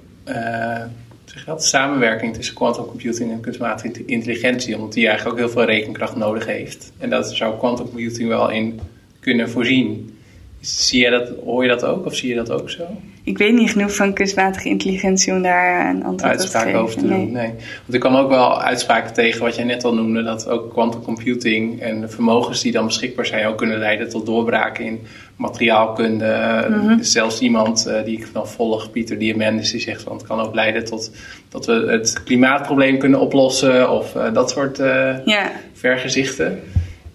zeg dat, samenwerking tussen quantum computing en kunstmatige intelligentie, omdat die eigenlijk ook heel veel rekenkracht nodig heeft. En dat zou quantum computing wel in kunnen voorzien. Zie je dat, hoor je dat ook of zie je dat ook zo? Ik weet niet genoeg van kunstmatige intelligentie om daar een antwoord op te geven. over te doen, nee. Want ik kwam ook wel uitspraken tegen wat jij net al noemde, dat ook quantum computing en de vermogens die dan beschikbaar zijn ook kunnen leiden tot doorbraken in materiaalkunde. Mm -hmm. Zelfs iemand uh, die ik dan volg, Pieter Diamandis, die zegt van het kan ook leiden tot dat we het klimaatprobleem kunnen oplossen of uh, dat soort uh, yeah. vergezichten.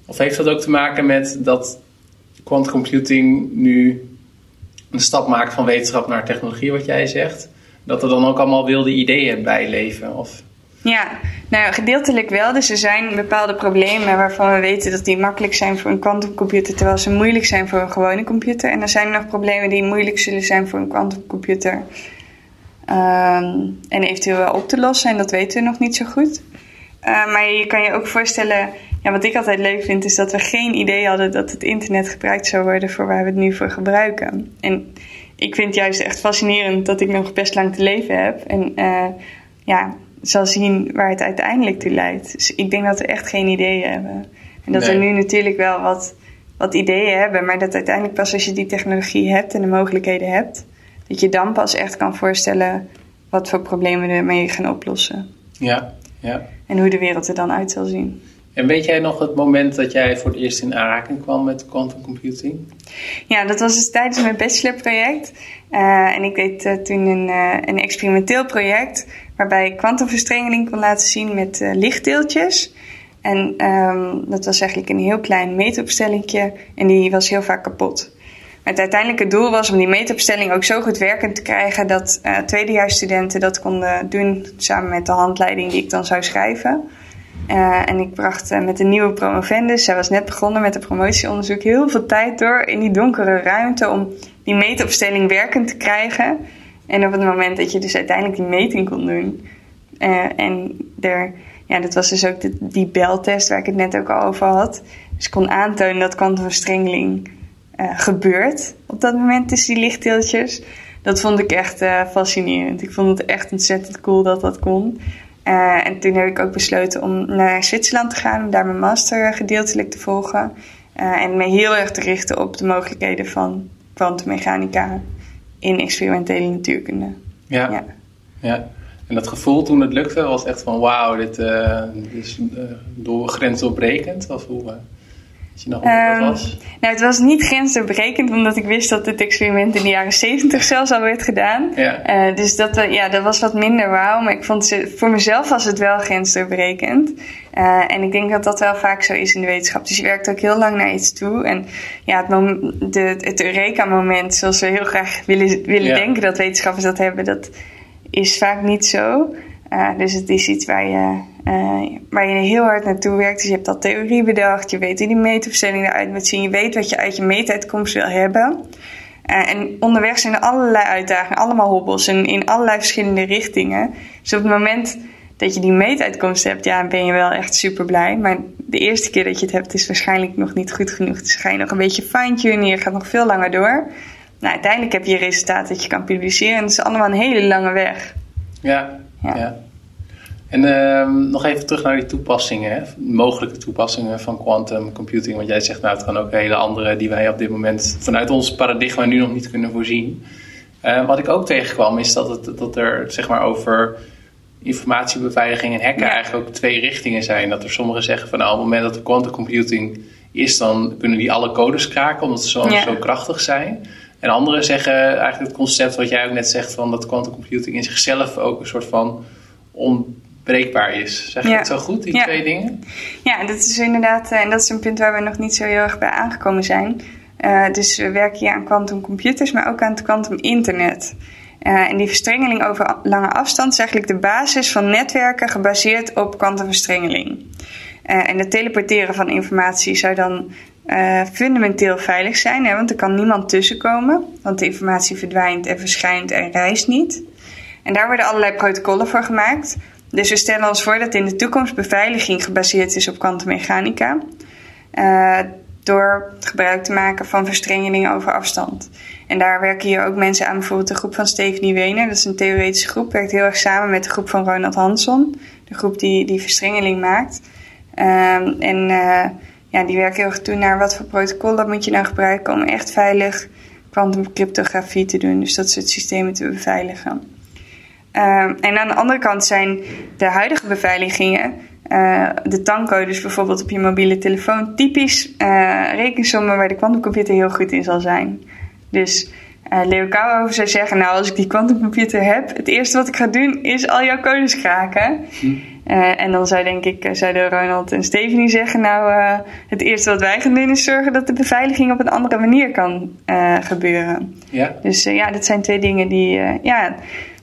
Of heeft dat ook te maken met dat quantum computing nu een stap maakt van wetenschap naar technologie, wat jij zegt, dat er dan ook allemaal wilde ideeën bij leven? Of... Ja, nou gedeeltelijk wel. Dus er zijn bepaalde problemen waarvan we weten dat die makkelijk zijn voor een quantumcomputer, terwijl ze moeilijk zijn voor een gewone computer. En er zijn nog problemen die moeilijk zullen zijn voor een quantumcomputer. Um, en eventueel wel op te lossen, en dat weten we nog niet zo goed. Uh, maar je kan je ook voorstellen ja, wat ik altijd leuk vind is dat we geen idee hadden dat het internet gebruikt zou worden voor waar we het nu voor gebruiken. En ik vind het juist echt fascinerend dat ik nog best lang te leven heb. En uh, ja, zal zien waar het uiteindelijk toe leidt. Dus ik denk dat we echt geen ideeën hebben. En dat nee. we nu natuurlijk wel wat, wat ideeën hebben, maar dat uiteindelijk pas als je die technologie hebt en de mogelijkheden hebt, dat je dan pas echt kan voorstellen wat voor problemen we ermee gaan oplossen. Ja, ja. En hoe de wereld er dan uit zal zien. En weet jij nog het moment dat jij voor het eerst in aanraking kwam met quantum computing? Ja, dat was dus tijdens mijn bachelorproject. Uh, en ik deed uh, toen een, uh, een, experimenteel project waarbij ik kwantumverstrengeling kon laten zien met lichtdeeltjes. En um, dat was eigenlijk een heel klein meetopstellingje en die was heel vaak kapot. Het uiteindelijke doel was om die meetopstelling ook zo goed werkend te krijgen dat tweedejaarsstudenten dat konden doen samen met de handleiding die ik dan zou schrijven. Uh, en ik bracht uh, met de nieuwe promovendus, zij was net begonnen met een promotieonderzoek, heel veel tijd door in die donkere ruimte om die meetopstelling werkend te krijgen. En op het moment dat je dus uiteindelijk die meting kon doen. Uh, en er, ja, dat was dus ook de, die beltest waar ik het net ook al over had. dus kon aantonen dat kwantumverstrengeling uh, gebeurt op dat moment tussen die lichtdeeltjes. Dat vond ik echt uh, fascinerend. Ik vond het echt ontzettend cool dat dat kon. Uh, en toen heb ik ook besloten om naar Zwitserland te gaan om daar mijn master gedeeltelijk te volgen. en me heel erg te richten op de mogelijkheden van kwantummechanica in experimentele natuurkunde. Ja. ja. ja. En dat gevoel toen het lukte was echt van wauw, dit, is door grensdoorbrekend? Of hoe, je nog um, was? Nou, het was niet grensdoorbrekend, omdat ik wist dat dit experiment in de jaren 70 zelfs al werd gedaan. Ja. dus dat, ja, dat was wat minder wauw, maar ik vond het, voor mezelf was het wel grensdoorbrekend. en ik denk dat dat wel vaak zo is in de wetenschap. Dus je werkt ook heel lang naar iets toe. En ja, het, de, het Eureka-moment, zoals we heel graag willen, willen denken dat wetenschappers dat hebben, dat is vaak niet zo. Uh, dus het is iets waar je, uh, waar je heel hard naartoe werkt. Dus je hebt al theorie bedacht, je weet hoe die meetopstelling eruit moet zien, je weet wat je uit je meetuitkomst wil hebben. Uh, en onderweg zijn er allerlei uitdagingen, allemaal hobbels en in allerlei verschillende richtingen. Dus op het moment dat je die meetuitkomst hebt, ja, ben je wel echt super blij. Maar de eerste keer dat je het hebt, is waarschijnlijk nog niet goed genoeg. Dus ga je nog een beetje fine-tunen, je gaat nog veel langer door. Nou, uiteindelijk heb je resultaat dat je kan publiceren. En dat is allemaal een hele lange weg. Ja, ja. En uh, nog even terug naar die toepassingen, hè? mogelijke toepassingen van quantum computing. Want jij zegt nou, het kan ook hele andere die wij op dit moment vanuit ons paradigma nu nog niet kunnen voorzien. Uh, wat ik ook tegenkwam is dat, het, dat er zeg maar over informatiebeveiliging en hacken eigenlijk ook twee richtingen zijn. Dat er sommigen zeggen van nou, op het moment dat er quantum computing is, dan kunnen die alle codes kraken omdat ze zo, zo krachtig zijn. En anderen zeggen eigenlijk het concept wat jij ook net zegt van dat quantum computing in zichzelf ook een soort van onbreekbaar is. Zeg je het zo goed, die twee dingen? Ja, dat is inderdaad, eh, en dat is een punt waar we nog niet zo heel erg bij aangekomen zijn. Uh, dus we werken hier aan quantum computers, maar ook aan het quantum internet. Uh, en die verstrengeling over lange afstand is eigenlijk de basis van netwerken gebaseerd op kwantumverstrengeling. Uh, en het teleporteren van informatie zou dan uh, fundamenteel veilig zijn, hè, want er kan niemand tussenkomen, want de informatie verdwijnt en verschijnt en reist niet. En daar worden allerlei protocollen voor gemaakt. Dus we stellen ons voor dat in de toekomst beveiliging gebaseerd is op kwantummechanica. Uh, door gebruik te maken van verstrengeling over afstand. En daar werken hier ook mensen aan, bijvoorbeeld de groep van Stephanie Wener. Dat is een theoretische groep, werkt heel erg samen met de groep van Ronald Hansson. De groep die die verstrengeling maakt. Um, en uh, ja, die werken heel erg toe naar wat voor protocollen moet je nou gebruiken om echt veilig kwantumcryptografie te doen. Dus dat soort systemen te beveiligen. Uh, en aan de andere kant zijn de huidige beveiligingen, uh, de tankcodes bijvoorbeeld op je mobiele telefoon, typisch uh, rekensommen waar de kwantumcomputer heel goed in zal zijn. Dus uh, Leo zou zeggen, nou als ik die quantumcomputer heb, het eerste wat ik ga doen is al jouw codes kraken. Hm. Uh, en dan zou denk ik, eh, zouden Ronald en Stephanie zeggen, nou uh, het eerste wat wij gaan doen is zorgen dat de beveiliging op een andere manier kan gebeuren. Ja. Dus ja, dat zijn twee dingen die, ja,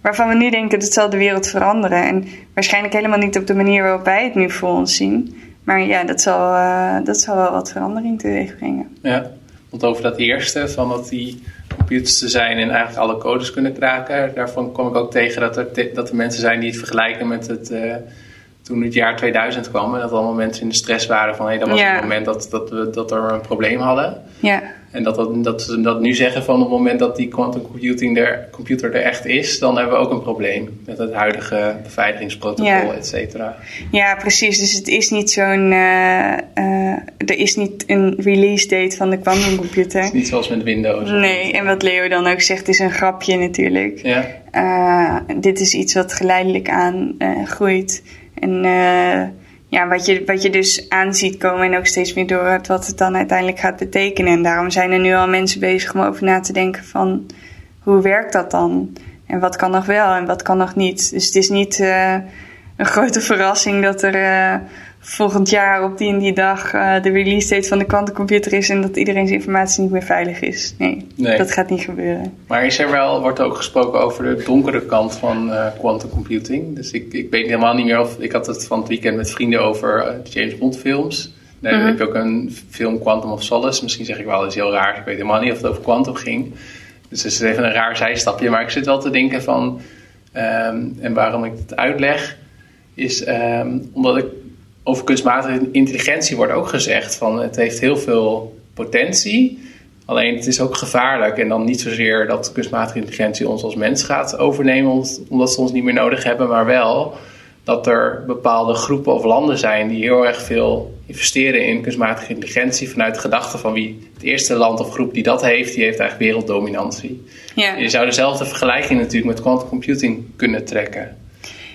waarvan we nu denken dat zal de wereld veranderen. En waarschijnlijk helemaal niet op de manier waarop wij het nu voor ons zien. Maar ja, dat zal, dat zal wel wat verandering teweeg brengen. Ja, want over dat eerste, van dat die computers te zijn en eigenlijk alle codes kunnen kraken. Daarvan kom ik ook tegen dat er, dat er mensen zijn die het vergelijken met het, toen het jaar 2000 kwam. En dat allemaal mensen in de stress waren van hé, hey, dat was het moment dat, dat, we, dat er een probleem hadden. Ja. En dat, dat, dat ze dat nu zeggen van op het moment dat die quantum computing er, computer er echt is, dan hebben we ook een probleem met het huidige beveiligingsprotocol, ja. et cetera. Ja, precies. Dus het is niet zo'n. Uh, uh, er is niet een release date van de quantumcomputer. het is niet zoals met Windows. Nee, en wat Leo dan ook zegt, is een grapje natuurlijk. Ja. Uh, dit is iets wat geleidelijk aan groeit. En ja, wat, je, wat je dus aanziet komen en ook steeds meer door het, wat het dan uiteindelijk gaat betekenen. En daarom zijn er nu al mensen bezig om over na te denken van hoe werkt dat dan? En wat kan nog wel en wat kan nog niet? Dus het is niet uh, een grote verrassing dat er uh, volgend jaar op die en die dag uh, de release date van de kwantumcomputer is en dat iedereen's informatie niet meer veilig is. Nee, nee, dat gaat niet gebeuren. Maar is er wel, wordt ook gesproken over de donkere kant van uh, quantum computing. Dus ik, ik weet helemaal niet meer of, ik had het van het weekend met vrienden over uh, James Bond films. Nee, mm heb je ook een film Quantum of Solace. Misschien zeg ik wel iets heel raars. Ik weet helemaal niet of het over quantum ging. Dus het is even een raar zijstapje. Maar ik zit wel te denken van... Um, en waarom ik het uitleg... is um, omdat ik over kunstmatige intelligentie wordt ook gezegd van het heeft heel veel potentie. Alleen het is ook gevaarlijk. En dan niet zozeer dat kunstmatige intelligentie ons als mens gaat overnemen, omdat ze ons niet meer nodig hebben, maar wel dat er bepaalde groepen of landen zijn die heel erg veel investeren in kunstmatige intelligentie vanuit de gedachte van wie het eerste land of groep die dat heeft, die heeft eigenlijk werelddominantie. Ja. Je zou dezelfde vergelijking natuurlijk met quantum computing kunnen trekken.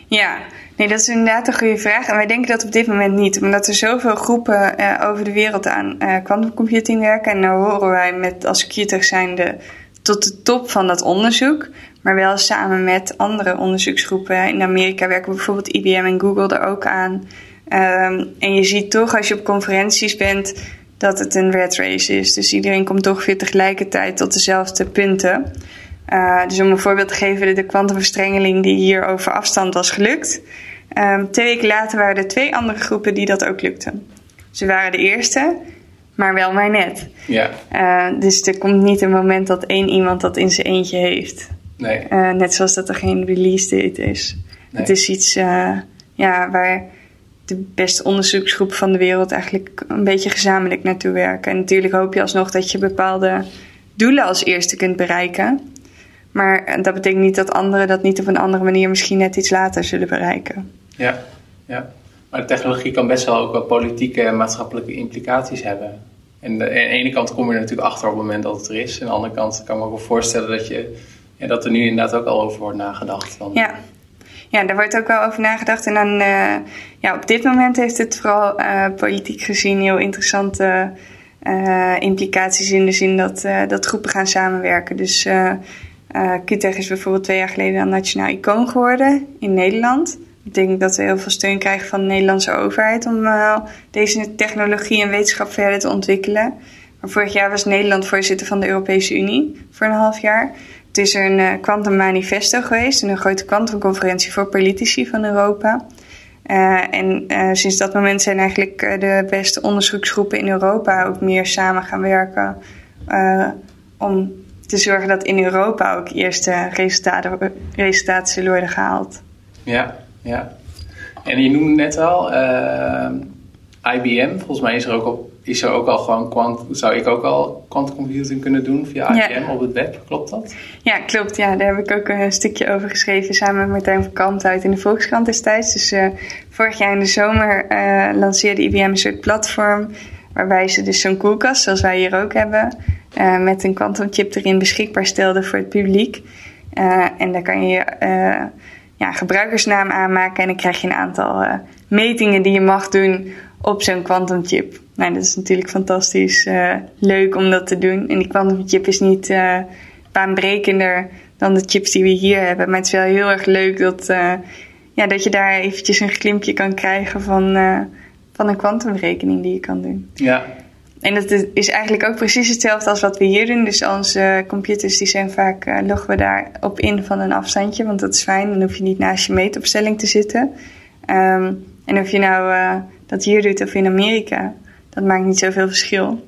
Ja, nee, dat is inderdaad een goede vraag. En wij denken dat op dit moment niet, omdat er zoveel groepen uh, over de wereld aan uh, quantum computing werken. En nou horen wij met als QTech zijnde tot de top van dat onderzoek, maar wel samen met andere onderzoeksgroepen. In Amerika werken bijvoorbeeld IBM en Google er ook aan. Um, en je ziet toch als je op conferenties bent dat het een red race is. Dus iedereen komt toch weer tegelijkertijd tot dezelfde punten. Uh, dus om een voorbeeld te geven, de kwantumverstrengeling die hier over afstand was gelukt. Um, twee weken later waren er twee andere groepen die dat ook lukten. Ze waren de eerste, maar wel maar net. Ja. Uh, dus er komt niet een moment dat één iemand dat in zijn eentje heeft. Nee. Uh, net zoals dat er geen release date is. Nee. Het is iets ja, waar de beste onderzoeksgroep van de wereld eigenlijk een beetje gezamenlijk naartoe werken. En natuurlijk hoop je alsnog dat je bepaalde doelen als eerste kunt bereiken. Maar dat betekent niet dat anderen dat niet op een andere manier misschien net iets later zullen bereiken. Ja, ja. Maar de technologie kan best wel ook wel politieke en maatschappelijke implicaties hebben. En aan de ene kant kom je er natuurlijk achter op het moment dat het er is. En aan de andere kant kan ik me ook wel voorstellen dat, je, ja, dat er nu inderdaad ook al over wordt nagedacht. Van, ja. ja, daar wordt ook wel over nagedacht. En dan, uh, ja, op dit moment heeft het vooral uh, politiek gezien heel interessante uh, implicaties in de zin dat, dat groepen gaan samenwerken. Dus uh, is bijvoorbeeld twee jaar geleden een nationaal icoon geworden in Nederland. Ik denk dat we heel veel steun krijgen van de Nederlandse overheid om uh, deze technologie en wetenschap verder te ontwikkelen. Maar vorig jaar was Nederland voorzitter van de Europese Unie voor een half jaar. Het is er een Quantum uh, Manifesto geweest, een grote kwantumconferentie voor politici van Europa. Uh, en uh, sinds dat moment zijn eigenlijk de beste onderzoeksgroepen in Europa ook meer samen gaan werken om te zorgen dat in Europa ook eerste resultaten, resultaten zullen worden gehaald. Ja, ja. En je noemde net al uh, eh, IBM. Volgens mij is er ook al, is er ook al gewoon quant, zou ik ook al quantum computing kunnen doen via IBM op het web. Klopt dat? Ja, klopt. Ja, daar heb ik ook een stukje over geschreven samen met Martijn van Kant uit in de Volkskrant destijds. Dus uh, vorig jaar in de zomer uh, lanceerde IBM een soort platform waarbij ze dus zo'n koelkast, zoals wij hier ook hebben, uh, met een quantumchip erin beschikbaar stelde voor het publiek. Uh, en daar kan je uh, ja, gebruikersnaam aanmaken en dan krijg je een aantal metingen die je mag doen op zo'n quantumchip. Nou, dat is natuurlijk fantastisch leuk om dat te doen. En die quantumchip is niet baanbrekender dan de chips die we hier hebben. Maar het is wel heel erg leuk dat, ja, dat je daar eventjes een glimpje kan krijgen van van een kwantumrekening die je kan doen. Ja. En dat is eigenlijk ook precies hetzelfde als wat we hier doen. Dus onze computers die zijn vaak, uh, loggen we daarop in van een afstandje. Want dat is fijn, dan hoef je niet naast je meetopstelling te zitten. Um, en of je nou uh, dat hier doet of in Amerika, dat maakt niet zoveel verschil.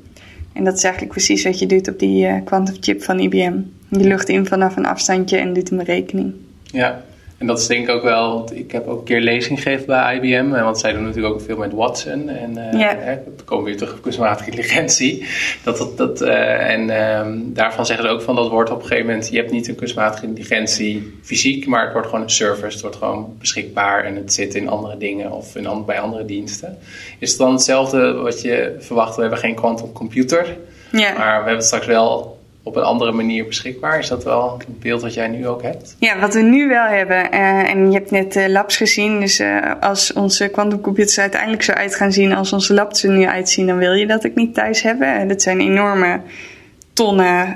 En dat is eigenlijk precies wat je doet op die uh, quantum chip van IBM. Je lucht in vanaf een afstandje en doet een berekening. Ja, en dat is denk ik ook wel, want ik heb ook een keer lezing gegeven bij IBM, want zij doen natuurlijk ook veel met Watson. En uh, ja. hè, dan komen we weer terug op kunstmatige intelligentie. Dat, dat, dat, uh, en uh, daarvan zeggen ze ook van dat wordt op een gegeven moment, je hebt niet een kunstmatige intelligentie fysiek, maar het wordt gewoon een service, het wordt gewoon beschikbaar en het zit in andere dingen of in, bij andere diensten. Is het dan hetzelfde wat je verwacht? We hebben geen quantum computer, ja. maar we hebben straks wel op een andere manier beschikbaar. Is dat wel het beeld wat jij nu ook hebt? Ja, wat we nu wel hebben. Uh, en je hebt net uh, labs gezien. Dus uh, als onze quantumcomputers uiteindelijk zo uit gaan zien als onze labs er nu uitzien, dan wil je dat ook niet thuis hebben. En dat zijn enorme tonnen.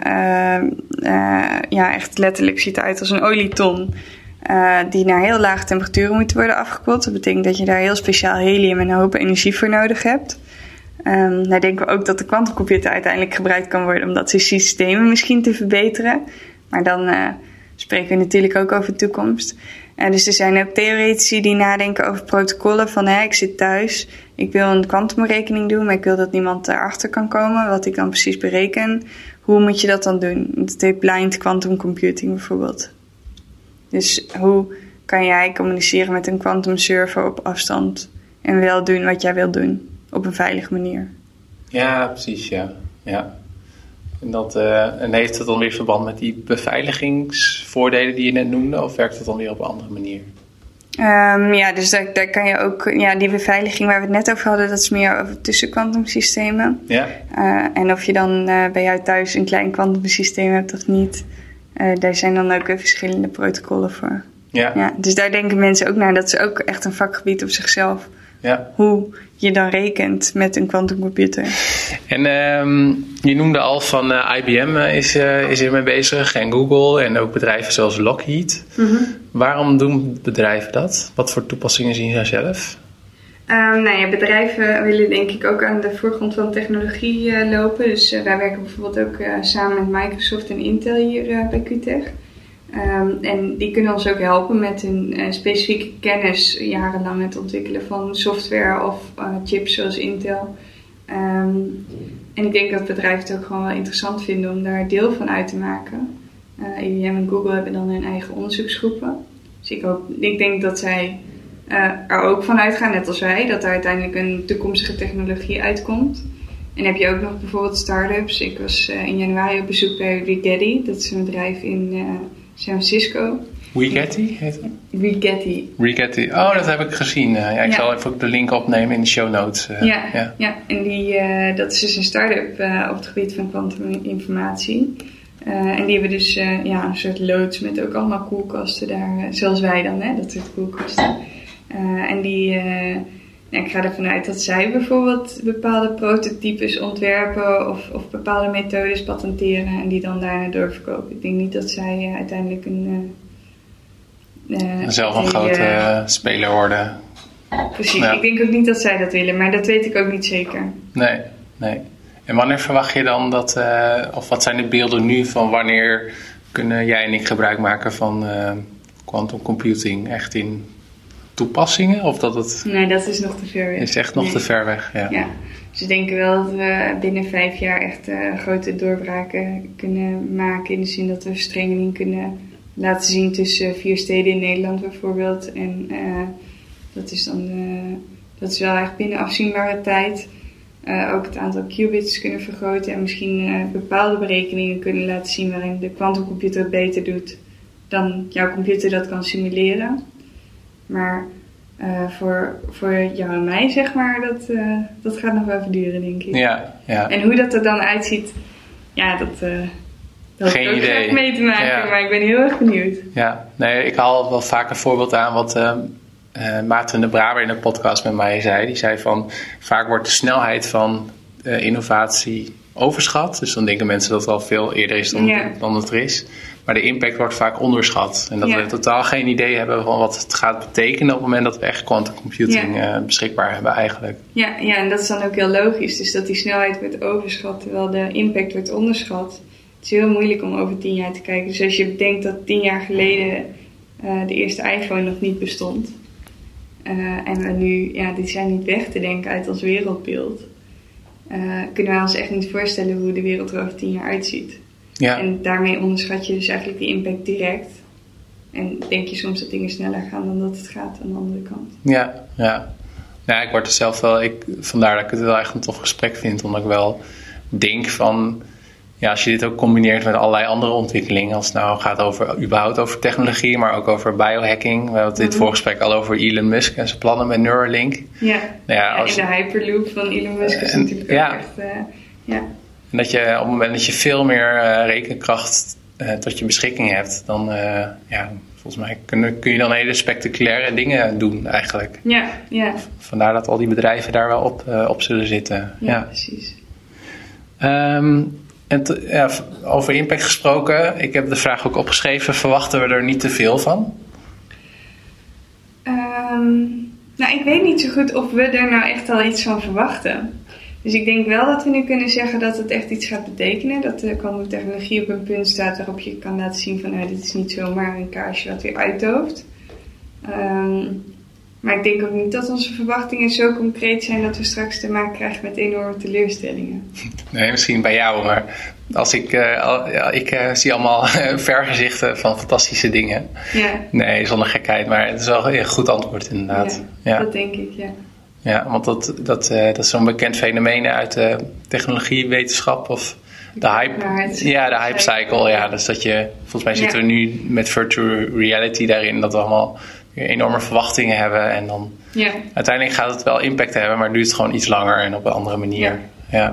ja, echt letterlijk ziet het uit als een olieton. die naar heel lage temperaturen moeten worden afgekoeld. Dat betekent dat je daar heel speciaal helium en een hoop energie voor nodig hebt. Um, nou denken we ook dat de kwantumcomputer uiteindelijk gebruikt kan worden om dat systemen misschien te verbeteren. Maar dan uh, spreken we natuurlijk ook over de toekomst. Uh, dus er zijn ook theoretici die nadenken over protocollen van hè, ik zit thuis, ik wil een kwantumrekening doen, maar ik wil dat niemand erachter kan komen wat ik dan precies bereken. Hoe moet je dat dan doen? Dat heet blind quantum computing bijvoorbeeld. Dus hoe kan jij communiceren met een quantum server op afstand? En wel doen wat jij wil doen op een veilige manier. Ja, precies, ja. ja. En, dat, uh, en heeft het dan weer verband met die beveiligingsvoordelen die je net noemde, of werkt het dan weer op een andere manier? Um, ja, dus daar, daar kan je ook, ja, die beveiliging waar we het net over hadden, dat is meer over tussen kwantumsystemen. Ja. Uh, en of je dan uh, bij jou thuis een klein kwantumsysteem hebt of niet, uh, daar zijn dan ook verschillende protocollen voor. Ja. ja. Dus daar denken mensen ook naar. Dat is ook echt een vakgebied op zichzelf. Ja. Hoe je dan rekent met een quantumcomputer. En um, je noemde al van uh, IBM is, uh, is hiermee bezig en Google en ook bedrijven zoals Lockheed. Mm -hmm. Waarom doen bedrijven dat? Wat voor toepassingen zien zij zelf? Um, nou ja, bedrijven willen denk ik ook aan de voorgrond van technologie uh, lopen. Dus wij werken bijvoorbeeld ook samen met Microsoft en Intel hier bij QTech. Um, en die kunnen ons ook helpen met hun uh, specifieke kennis jarenlang het ontwikkelen van software of uh, chips zoals Intel. Um, en ik denk dat bedrijven het ook gewoon wel interessant vinden om daar deel van uit te maken. Uh, IBM en Google hebben dan hun eigen onderzoeksgroepen. Dus ik, hoop, ik denk dat zij er ook van uitgaan, net als wij, dat er uiteindelijk een toekomstige technologie uitkomt. En heb je ook nog bijvoorbeeld start-ups. Ik was in januari op bezoek bij Rigetti, dat is een bedrijf in San Francisco. Rigetti heet het? Rigetti. Rigetti. Oh, dat heb ik gezien. Uh, ja, ik ja. zal even ook de link opnemen in de show notes. Uh, ja, ja, ja. en die, uh, dat is dus een start-up op het gebied van kwantuminformatie. en die hebben dus ja, een soort loods met ook allemaal koelkasten daar, zoals wij dan, hè, dat soort koelkasten. en die, ja, ik ga ervan uit dat zij bijvoorbeeld bepaalde prototypes ontwerpen of, of bepaalde methodes patenteren en die dan daarna doorverkopen. Ik denk niet dat zij uh, uiteindelijk een. Uh, Zelf een grote speler worden. Precies, ja. ik denk ook niet dat zij dat willen, maar dat weet ik ook niet zeker. Nee, nee. En wanneer verwacht je dan dat, of wat zijn de beelden nu van wanneer kunnen jij en ik gebruik maken van quantum computing echt in toepassingen? Of dat het... Nee, dat is nog te ver weg. Is echt nog nee. te ver weg, ja. ja. Dus ik denk wel dat we binnen vijf jaar echt uh, grote doorbraken kunnen maken. In de zin dat we verstrengeling kunnen laten zien tussen vier steden in Nederland bijvoorbeeld. En uh, dat is dan uh, dat is wel echt binnen afzienbare tijd. ook het aantal qubits kunnen vergroten en misschien bepaalde berekeningen kunnen laten zien waarin de kwantumcomputer het beter doet dan jouw computer dat kan simuleren. Maar uh, voor, voor jou en mij, zeg maar, dat, uh, dat gaat nog wel even duren, denk ik. Ja, ja. En hoe dat er dan uitziet, ja, dat, uh, dat Geen ook idee. mee te maken. Ja. Maar ik ben heel erg benieuwd. Ja, nee, ik haal wel vaak een voorbeeld aan wat Maarten de Braber in een podcast met mij zei. Die zei van, vaak wordt de snelheid van innovatie overschat. Dus dan denken mensen dat het al veel eerder is dan, ja. dan het er is. Maar de impact wordt vaak onderschat. En dat Ja. we totaal geen idee hebben van wat het gaat betekenen op het moment dat we echt quantum computing Ja. eh, beschikbaar hebben eigenlijk. Ja, ja, en dat is dan ook heel logisch. Dus dat die snelheid wordt overschat terwijl de impact wordt onderschat. Het is heel moeilijk om over tien jaar te kijken. Dus als je bedenkt dat tien jaar geleden eh, de eerste iPhone nog niet bestond. eh, en we nu, ja, die zijn niet weg te denken uit ons wereldbeeld. kunnen wij ons echt niet voorstellen hoe de wereld er over tien jaar uitziet. Ja, En daarmee onderschat je dus eigenlijk die impact direct. En denk je soms dat dingen sneller gaan dan dat het gaat aan de andere kant. ja, ja. Ja, ik word er zelf wel, ik, vandaar dat ik het wel echt een tof gesprek vind. Omdat ik wel denk van, ja, als je dit ook combineert met allerlei andere ontwikkelingen. Als het nou gaat over, überhaupt over technologie, maar ook over biohacking. We hadden dit Mhm. voorgesprek al over Elon Musk en zijn plannen met Neuralink. Ja, Nou ja, Ja, als, en de Hyperloop van Elon Musk is natuurlijk ja. ook echt... eh, ja. En dat je op het moment dat je veel meer eh, rekenkracht eh, tot je beschikking hebt, dan eh, ja, volgens mij kun, kun je dan hele spectaculaire dingen doen eigenlijk. Ja, ja, Vandaar dat al die bedrijven daar wel op, op zullen zitten. ja, Ja. precies. Ehm, en ja, over impact gesproken, ik heb de vraag ook opgeschreven, verwachten we er niet te veel van? Ehm, nou, ik weet niet zo goed of we er nou echt al iets van verwachten. Dus ik denk wel dat we nu kunnen zeggen dat het echt iets gaat betekenen. Dat de kwantumtechnologie op een punt staat waarop je kan laten zien van... Nou, dit is niet zomaar een kaarsje wat weer uitdooft. Ehm, maar ik denk ook niet dat onze verwachtingen zo concreet zijn... dat we straks te maken krijgen met enorme teleurstellingen. Nee, misschien bij jou, maar als ik, eh, ik eh, zie allemaal vergezichten van fantastische dingen. Ja, Nee, zonder gekheid, maar het is wel een goed antwoord inderdaad. ja, Ja. dat denk ik, ja. Ja, want dat, dat, uh, dat is zo'n bekend fenomeen uit de technologiewetenschap of de hype. Ja, de hype cycle. Ja, dus dat je, volgens mij zitten we nu met virtual reality daarin, dat we allemaal enorme verwachtingen hebben. En dan ja. uiteindelijk gaat het wel impact hebben, maar duurt het gewoon iets langer en op een andere manier. Ja, ja.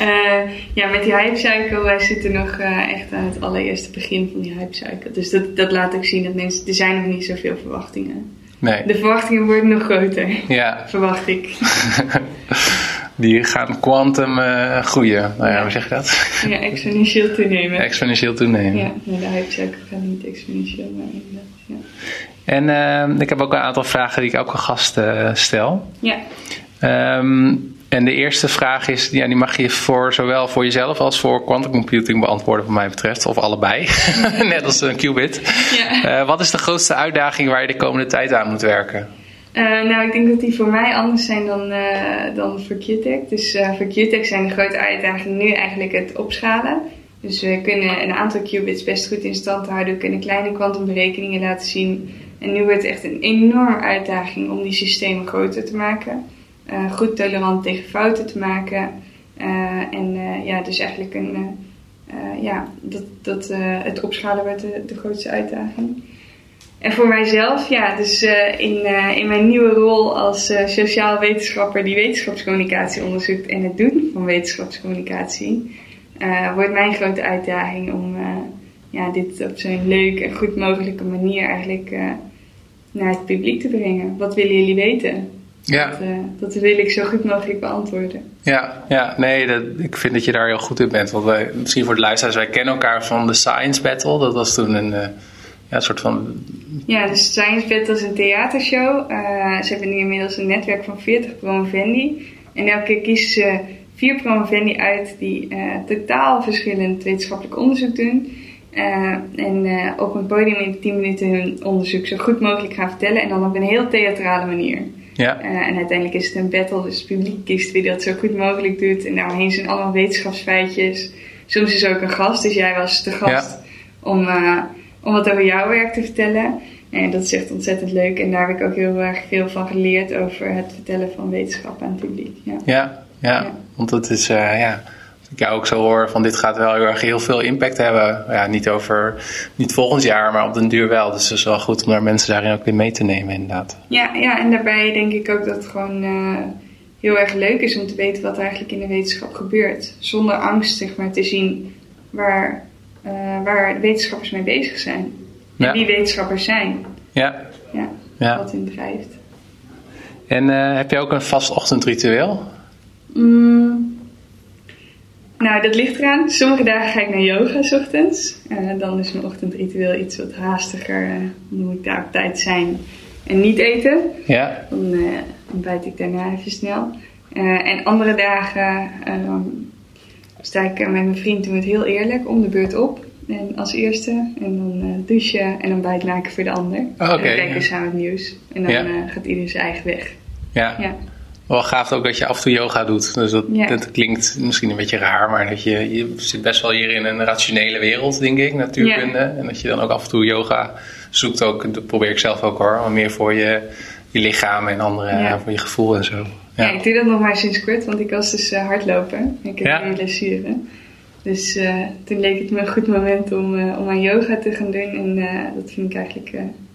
Uh, ja met die hypecycle, wij zitten nog uh, echt aan het allereerste begin van die hypecycle. Dus dat, dat laat ook zien dat mensen, er zijn nog niet zoveel verwachtingen. Nee. De verwachtingen worden nog groter. Ja. Verwacht ik. Die gaan quantum uh, groeien. Nou ja, hoe zeg je dat? Ja, exponentieel toenemen. exponentieel toenemen. Ja, de hypecycle gaat niet exponentieel, maar Ja. En uh, ik heb ook een aantal vragen die ik ook een gast uh, stel. Ja. Um, en de eerste vraag is, ja, die mag je voor zowel voor jezelf als voor quantum computing beantwoorden, wat mij betreft, of allebei, net als een qubit. Ja. Uh, wat is de grootste uitdaging waar je de komende tijd aan moet werken? Uh, nou, ik denk dat die voor mij anders zijn dan, uh, dan voor QTech. Dus voor QTech zijn de grote uitdagingen nu eigenlijk het opschalen. Dus we kunnen een aantal qubits best goed in stand houden. We kunnen kleine kwantumberekeningen laten zien. En nu wordt het echt een enorme uitdaging om die systemen groter te maken. Uh, goed tolerant tegen fouten te maken. Uh, en uh, ja, dus eigenlijk een, ja, dat, dat, het opschalen wordt de, de, grootste uitdaging. En voor mijzelf, ja, dus in, in mijn nieuwe rol als sociaal wetenschapper die wetenschapscommunicatie onderzoekt en het doen van wetenschapscommunicatie, wordt mijn grote uitdaging om ja, dit op zo'n leuk en goed mogelijke manier eigenlijk naar het publiek te brengen. Wat willen jullie weten? Ja. Dat, uh, dat, wil ik zo goed mogelijk beantwoorden. Ja, ja nee, dat, ik vind dat je daar heel goed in bent. Want wij, misschien voor de luisteraars, wij kennen elkaar van de Science Battle. Dat was toen een uh, ja, soort van. Ja, de Science Battle is een theatershow. Uh, ze hebben nu inmiddels een netwerk van 40 promovendi. En elke keer kiezen ze vier promovendi uit die totaal verschillend wetenschappelijk onderzoek doen. en op een podium in 10 minuten hun onderzoek zo goed mogelijk gaan vertellen. En dan op een heel theatrale manier. Ja. Uh, en uiteindelijk is het een battle, dus het publiek kiest wie dat zo goed mogelijk doet. En daaromheen zijn allemaal wetenschapsfeitjes. Soms is ook een gast, dus jij was de gast om, uh, om wat over jouw werk te vertellen. En dat is echt ontzettend leuk. En daar heb ik ook heel erg veel van geleerd over het vertellen van wetenschap aan het publiek. Ja, ja, ja. want dat is, uh, ja ik jou ook zo hoor van dit gaat wel heel erg heel veel impact hebben. Ja, niet over, niet volgend jaar, maar op den duur wel. Dus het is wel goed om daar mensen daarin ook weer mee te nemen inderdaad. Ja, ja en daarbij denk ik ook dat het gewoon uh, heel erg leuk is om te weten wat er eigenlijk in de wetenschap gebeurt. Zonder angst zeg maar te zien waar, uh, waar de wetenschappers mee bezig zijn. En wie wetenschappers zijn. Ja. Ja, ja. wat hen drijft. En uh, heb je ook een vast ochtendritueel? Mm, nou, dat ligt eraan. Sommige dagen ga ik naar yoga s ochtends. Uh, dan is mijn ochtendritueel iets wat haastiger. Uh, dan moet ik daar op tijd zijn en niet eten. Ja. Dan uh, ontbijt ik daarna even snel. en andere dagen sta ik met mijn vriend doen het heel eerlijk om de beurt op. En als eerste. En dan douchen en dan maken voor de ander. Oh, okay, en dan kijken we samen het nieuws. En dan ja. gaat iedereen zijn eigen weg. Ja. ja wel gaaf ook dat je af en toe yoga doet. Dus dat, dat, klinkt misschien een beetje raar, maar dat je, je zit best wel hier in een rationele wereld, denk ik, natuurkunde. En dat je dan ook af en toe yoga zoekt ook, dat probeer ik zelf ook hoor, maar meer voor je, je lichaam en andere, voor je gevoel en zo. Ja. ik doe dat nog maar sinds kort, want ik was dus uh, hardlopen. Ik heb een blessure. Dus uh, toen leek het me een goed moment om, uh, om aan yoga te gaan doen. En dat vind ik eigenlijk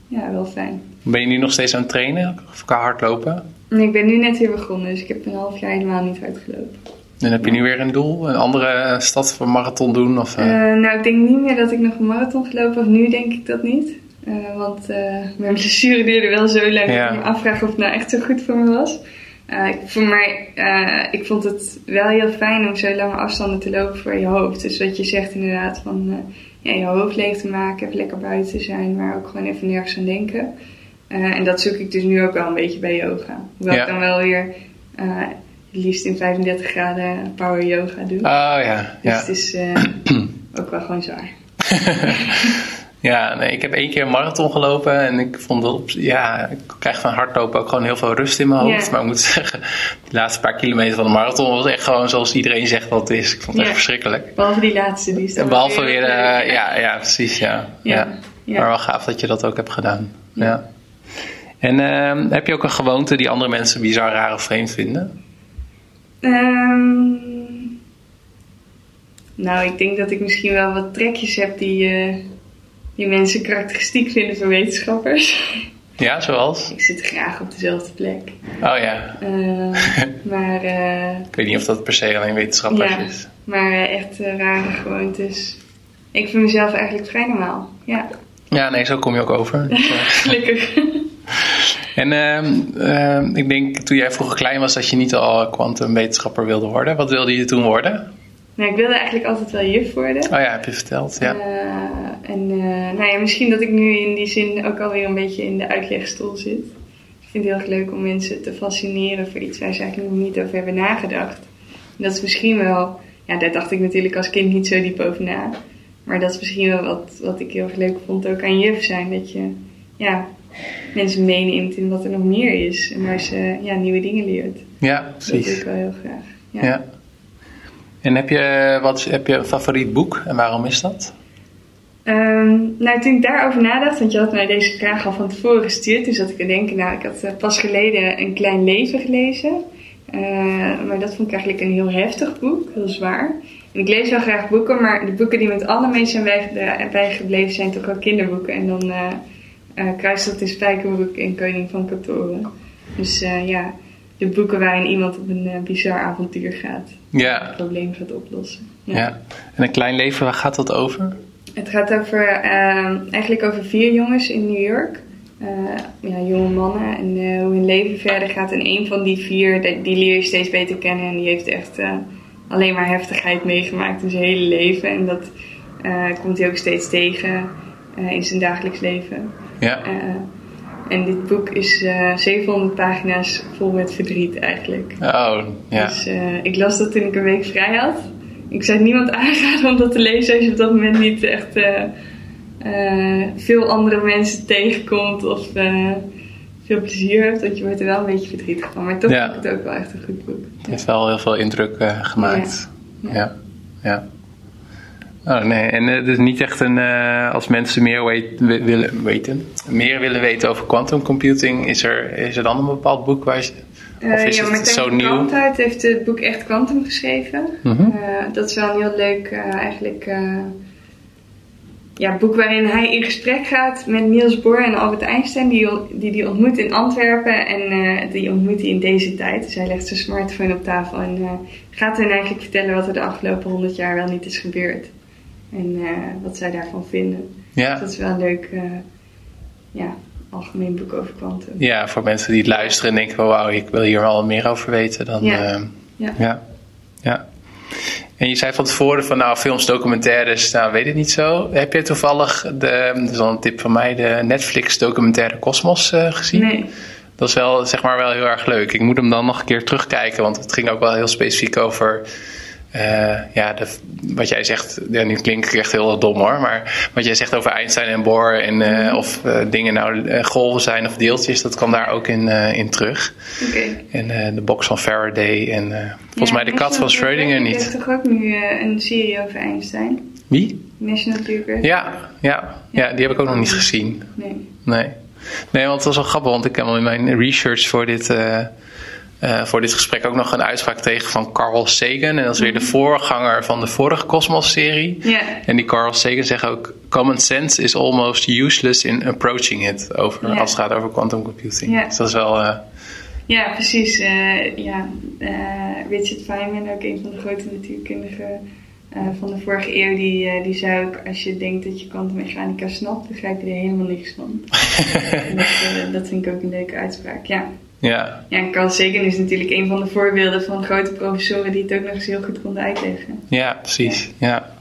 ja, wel fijn. Ben je nu nog steeds aan het trainen, of hardlopen? Ik ben nu net weer begonnen, dus ik heb een half jaar helemaal niet uitgelopen. En heb je nu weer een doel? Een andere stad voor marathon doen? Of, uh... nou, ik denk niet meer dat ik nog een marathon gelopen heb. Nu denk ik dat niet. Uh, want mijn blessure duurde wel zo lang dat ik me afvraag of het nou echt zo goed voor me was. Ik, voor mij, ik vond het wel heel fijn om zo lange afstanden te lopen voor je hoofd. Dus wat je zegt inderdaad, van ja, je hoofd leeg te maken, even lekker buiten te zijn, maar ook gewoon even nergens aan denken. Uh, en dat zoek ik dus nu ook wel een beetje bij yoga. Hoewel ik dan wel weer uh, het liefst in 35 graden power yoga doe. Oh ja, dus ja. het is uh, ook wel gewoon zwaar. ja, nee, ik heb één keer een marathon gelopen en ik vond dat, ja, ik krijg van hardlopen ook gewoon heel veel rust in mijn hoofd. Maar ik moet zeggen, de laatste paar kilometer van de marathon was echt gewoon zoals iedereen zegt dat het is. Ik vond het echt verschrikkelijk. Behalve die laatste, die is Behalve weer, ja, ja, precies, ja. ja. ja. Maar wel gaaf dat je dat ook hebt gedaan. ja. En ehm, heb je ook een gewoonte die andere mensen bizar, raar of vreemd vinden? Um, nou, ik denk dat ik misschien wel wat trekjes heb die, uh, die mensen karakteristiek vinden van wetenschappers. Ja, zoals? Ik zit graag op dezelfde plek. Oh ja. Uh, maar... Uh, ik weet niet of dat per se alleen wetenschappers ja, is. maar echt rare gewoontes. Ik vind mezelf eigenlijk vrij normaal, ja. Ja, nee, zo kom je ook over. Gelukkig. En uh, ik denk toen jij vroeger klein was dat je niet al kwantumwetenschapper wilde worden. Wat wilde je toen worden? Nou, ik wilde eigenlijk altijd wel juf worden. Oh ja, heb je verteld, ja. Uh, en uh, nou ja, misschien dat ik nu in die zin ook alweer een beetje in de uitlegstoel zit. Ik vind het heel erg leuk om mensen te fascineren voor iets waar ze eigenlijk nog niet over hebben nagedacht. En dat is misschien wel, ja, daar dacht ik natuurlijk als kind niet zo diep over na. Maar dat is misschien wel wat, wat ik heel erg leuk vond ook aan juf zijn. Dat je, ja, mensen meeneemt in wat er nog meer is. En waar ze ja, nieuwe dingen leert. Ja, precies. Dat doe ik wel heel graag. Ja. ja. En heb je, wat, heb je een favoriet boek en waarom is dat? Um, nou, toen ik daarover nadacht, want je had mij deze vraag al van tevoren gestuurd, dus zat ik te denken, nou, ik had uh, pas geleden Een Klein Leven gelezen. Uh, maar dat vond ik eigenlijk een heel heftig boek, heel zwaar. En ik lees wel graag boeken, maar de boeken die me het allermeest zijn bij, bijgebleven zijn toch wel kinderboeken. En dan uh, uh, Kruisstad in Spijkerbroek en Koning van Katoren. Dus ja, de boeken waarin iemand op een bizar avontuur gaat. Ja. Het probleem gaat oplossen. Ja. ja. En een klein leven, waar gaat dat over? Het gaat over, eigenlijk over vier jongens in New York. ja, jonge mannen en hoe hun leven verder gaat. En een van die vier, die, die leer je steeds beter kennen. En die heeft echt alleen maar heftigheid meegemaakt in zijn hele leven. En dat komt hij ook steeds tegen in zijn dagelijks leven. Ja. Uh, en dit boek is 700 pagina's vol met verdriet eigenlijk. Oh, ja. Dus ik las dat toen ik een week vrij had. Ik zou niemand aanraden om dat te lezen als je op dat moment niet echt veel andere mensen tegenkomt of veel plezier hebt, want je wordt er wel een beetje verdrietig van. Maar toch ja. vind ik het ook wel echt een goed boek. Het heeft wel heel veel indruk uh, gemaakt. Ja. ja. ja. Oh, nee, en het is niet echt een. Uh, als mensen meer weet, willen weten, meer willen weten over quantum computing, is er, is er dan een bepaald boek waar je. Of is ja, het zo nieuw? uit heeft het boek echt Quantum geschreven. -hmm. dat is wel een heel leuk, eigenlijk ja, boek waarin hij in gesprek gaat met Niels Bohr en Albert Einstein, die die, die ontmoet in Antwerpen en die ontmoet hij in deze tijd. Dus hij legt zijn smartphone op tafel en gaat hen eigenlijk vertellen wat er de afgelopen honderd jaar wel niet is gebeurd. En uh, wat zij daarvan vinden. Ja. Dus dat is wel een leuk ja, algemeen boek over kwantum. Ja, voor mensen die het luisteren en denken, wauw, ik wil hier wel meer over weten. Dan, ja. ja. ja. ja. En je zei van tevoren van nou films, documentaires, nou weet het niet zo. Heb je toevallig, de, dat is wel een tip van mij, de Netflix documentaire Cosmos uh, gezien? Nee. Dat is wel, zeg maar, wel heel erg leuk. Ik moet hem dan nog een keer terugkijken, want het ging ook wel heel specifiek over uh, ja, de, wat jij zegt, ja, nu klink ik echt heel dom hoor, maar wat jij zegt over Einstein en Bohr en uh, of uh, dingen nou golven zijn of deeltjes, dat kwam daar ook in, in terug. Okay. En de box van Faraday en volgens ja, mij de kat van Schrödinger niet. Je hebt toch ook nu een serie over Einstein? Wie? National Geographic. Ja, ja, ja, die heb ik ook nog niet gezien. Nee. Nee, nee want het was wel grappig, want ik heb al in mijn research voor dit uh, voor dit gesprek ook nog een uitspraak tegen van Carl Sagan. En dat is weer de mhm. voorganger van de vorige Cosmos-serie. Yeah. En die Carl Sagan zegt ook: Common sense is almost useless in approaching it. Over, yeah. Als het gaat over quantum computing. Yeah. Dus dat is wel. Uh, ja, precies. Uh, ja, Richard Feynman, ook een van de grote natuurkundigen van de vorige eeuw, die, die zei ook: Als je denkt dat je kwantummechanica snapt, begrijp je er helemaal niks van. dat, dat vind ik ook een leuke uitspraak. Ja. Ja. Ja, en Carl Sagan is natuurlijk een van de voorbeelden van grote professoren die het ook nog eens heel goed konden uitleggen. Ja, precies. Ja.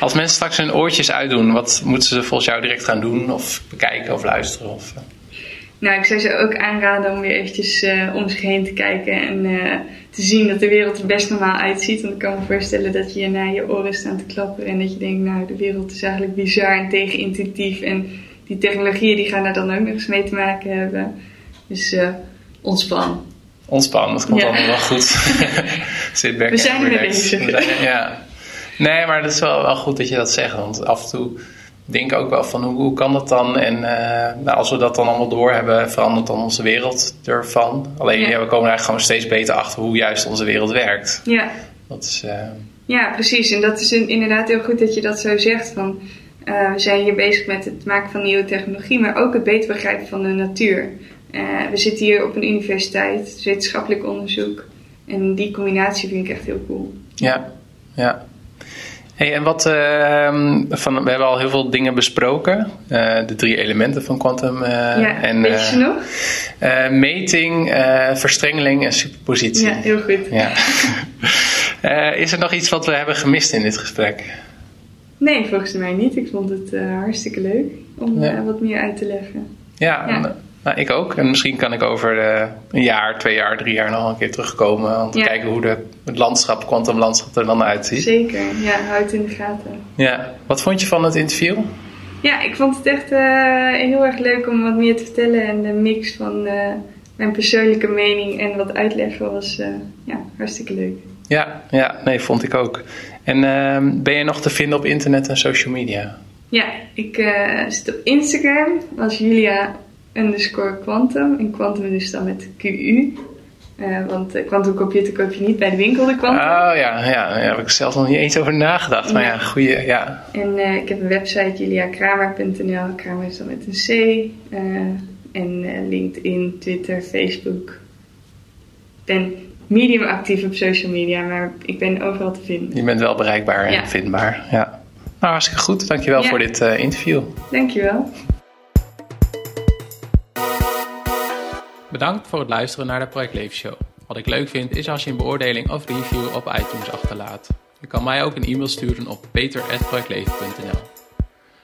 Als mensen straks hun oortjes uitdoen, wat moeten ze volgens jou direct gaan doen? Of bekijken of luisteren? Of, uh... Nou, ik zou ze ook aanraden om weer eventjes uh, om zich heen te kijken en uh, te zien dat de wereld er best normaal uitziet. Want ik kan me voorstellen dat je naar je oren staat te klappen en dat je denkt, nou, de wereld is eigenlijk bizar en tegenintuïtief. En die technologieën die gaan daar dan ook nog eens mee te maken hebben. Dus uh, ontspan. Ontspan, dat komt ja. allemaal wel goed. Back We zijn er bezig. Ja. Nee, maar dat is wel, wel goed dat je dat zegt. Want af en toe denk ook wel van hoe, hoe kan dat dan? En nou, als we dat dan allemaal door hebben, verandert dan onze wereld ervan. Alleen ja. we komen eigenlijk gewoon steeds beter achter hoe juist onze wereld werkt. Ja. Dat is, ja, precies. En dat is inderdaad heel goed dat je dat zo zegt. Van, we zijn hier bezig met het maken van nieuwe technologie, maar ook het beter begrijpen van de natuur. We zitten hier op een universiteit, wetenschappelijk onderzoek. En die combinatie vind ik echt heel cool. Ja, ja. Hey, en wat, uh, van, we hebben al heel veel dingen besproken. Uh, de drie elementen van quantum. Uh, ja, en, weet je nog? meting, verstrengeling en superpositie. Ja, heel goed. Ja. is er nog iets wat we hebben gemist in dit gesprek? Nee, volgens mij niet. Ik vond het hartstikke leuk om ja. wat meer uit te leggen. Ja, ja. Nou, ik ook. En misschien kan ik over uh, een jaar, twee jaar, drie jaar nog een keer terugkomen. Om te kijken hoe de, het landschap, kwantumlandschap er dan uitziet. Zeker, ja, houd in de gaten. Ja, wat vond je van het interview? Ja, ik vond het echt uh, heel erg leuk om wat meer te vertellen. En de mix van uh, mijn persoonlijke mening en wat uitleggen was ja, hartstikke leuk. Ja, ja, nee, vond ik ook. En ehm, ben je nog te vinden op internet en social media? Ja, ik zit op Instagram als Julia underscore quantum. En quantum is dus dan met QU. Uh, want quantum computer koop je niet bij de winkel, de quantum. Oh ja, ja, daar heb ik zelf nog niet eens over nagedacht. Maar ja, goeie, ja. En uh, ik heb een website, juliakramer.nl. Kramer is dan met een C. Uh, en LinkedIn, Twitter, Facebook. Ik ben medium actief op social media, maar ik ben overal te vinden. Je bent wel bereikbaar en vindbaar, ja. Nou, hartstikke goed. Dankjewel ja. voor dit interview. Dankjewel. Bedankt voor het luisteren naar de Project Leven Show. Wat ik leuk vind is als je een beoordeling of review op iTunes achterlaat. Je kan mij ook een e-mail sturen op peter.projectleven.nl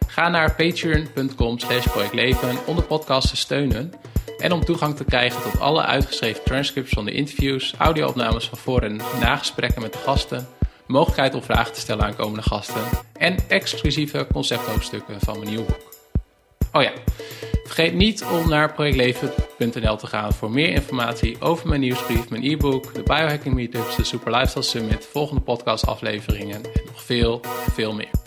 Ga naar patreon.com slash projectleven om de podcast te steunen en om toegang te krijgen tot alle uitgeschreven transcripts van de interviews, audio-opnames van voor- en nagesprekken met de gasten, mogelijkheid om vragen te stellen aan komende gasten en exclusieve concepthoofdstukken van mijn nieuwe boek. Oh ja, vergeet niet om naar projectleven.nl te gaan voor meer informatie over mijn nieuwsbrief, mijn e-book, de biohacking meetups, de Super Lifestyle Summit, volgende podcastafleveringen en nog veel, veel meer.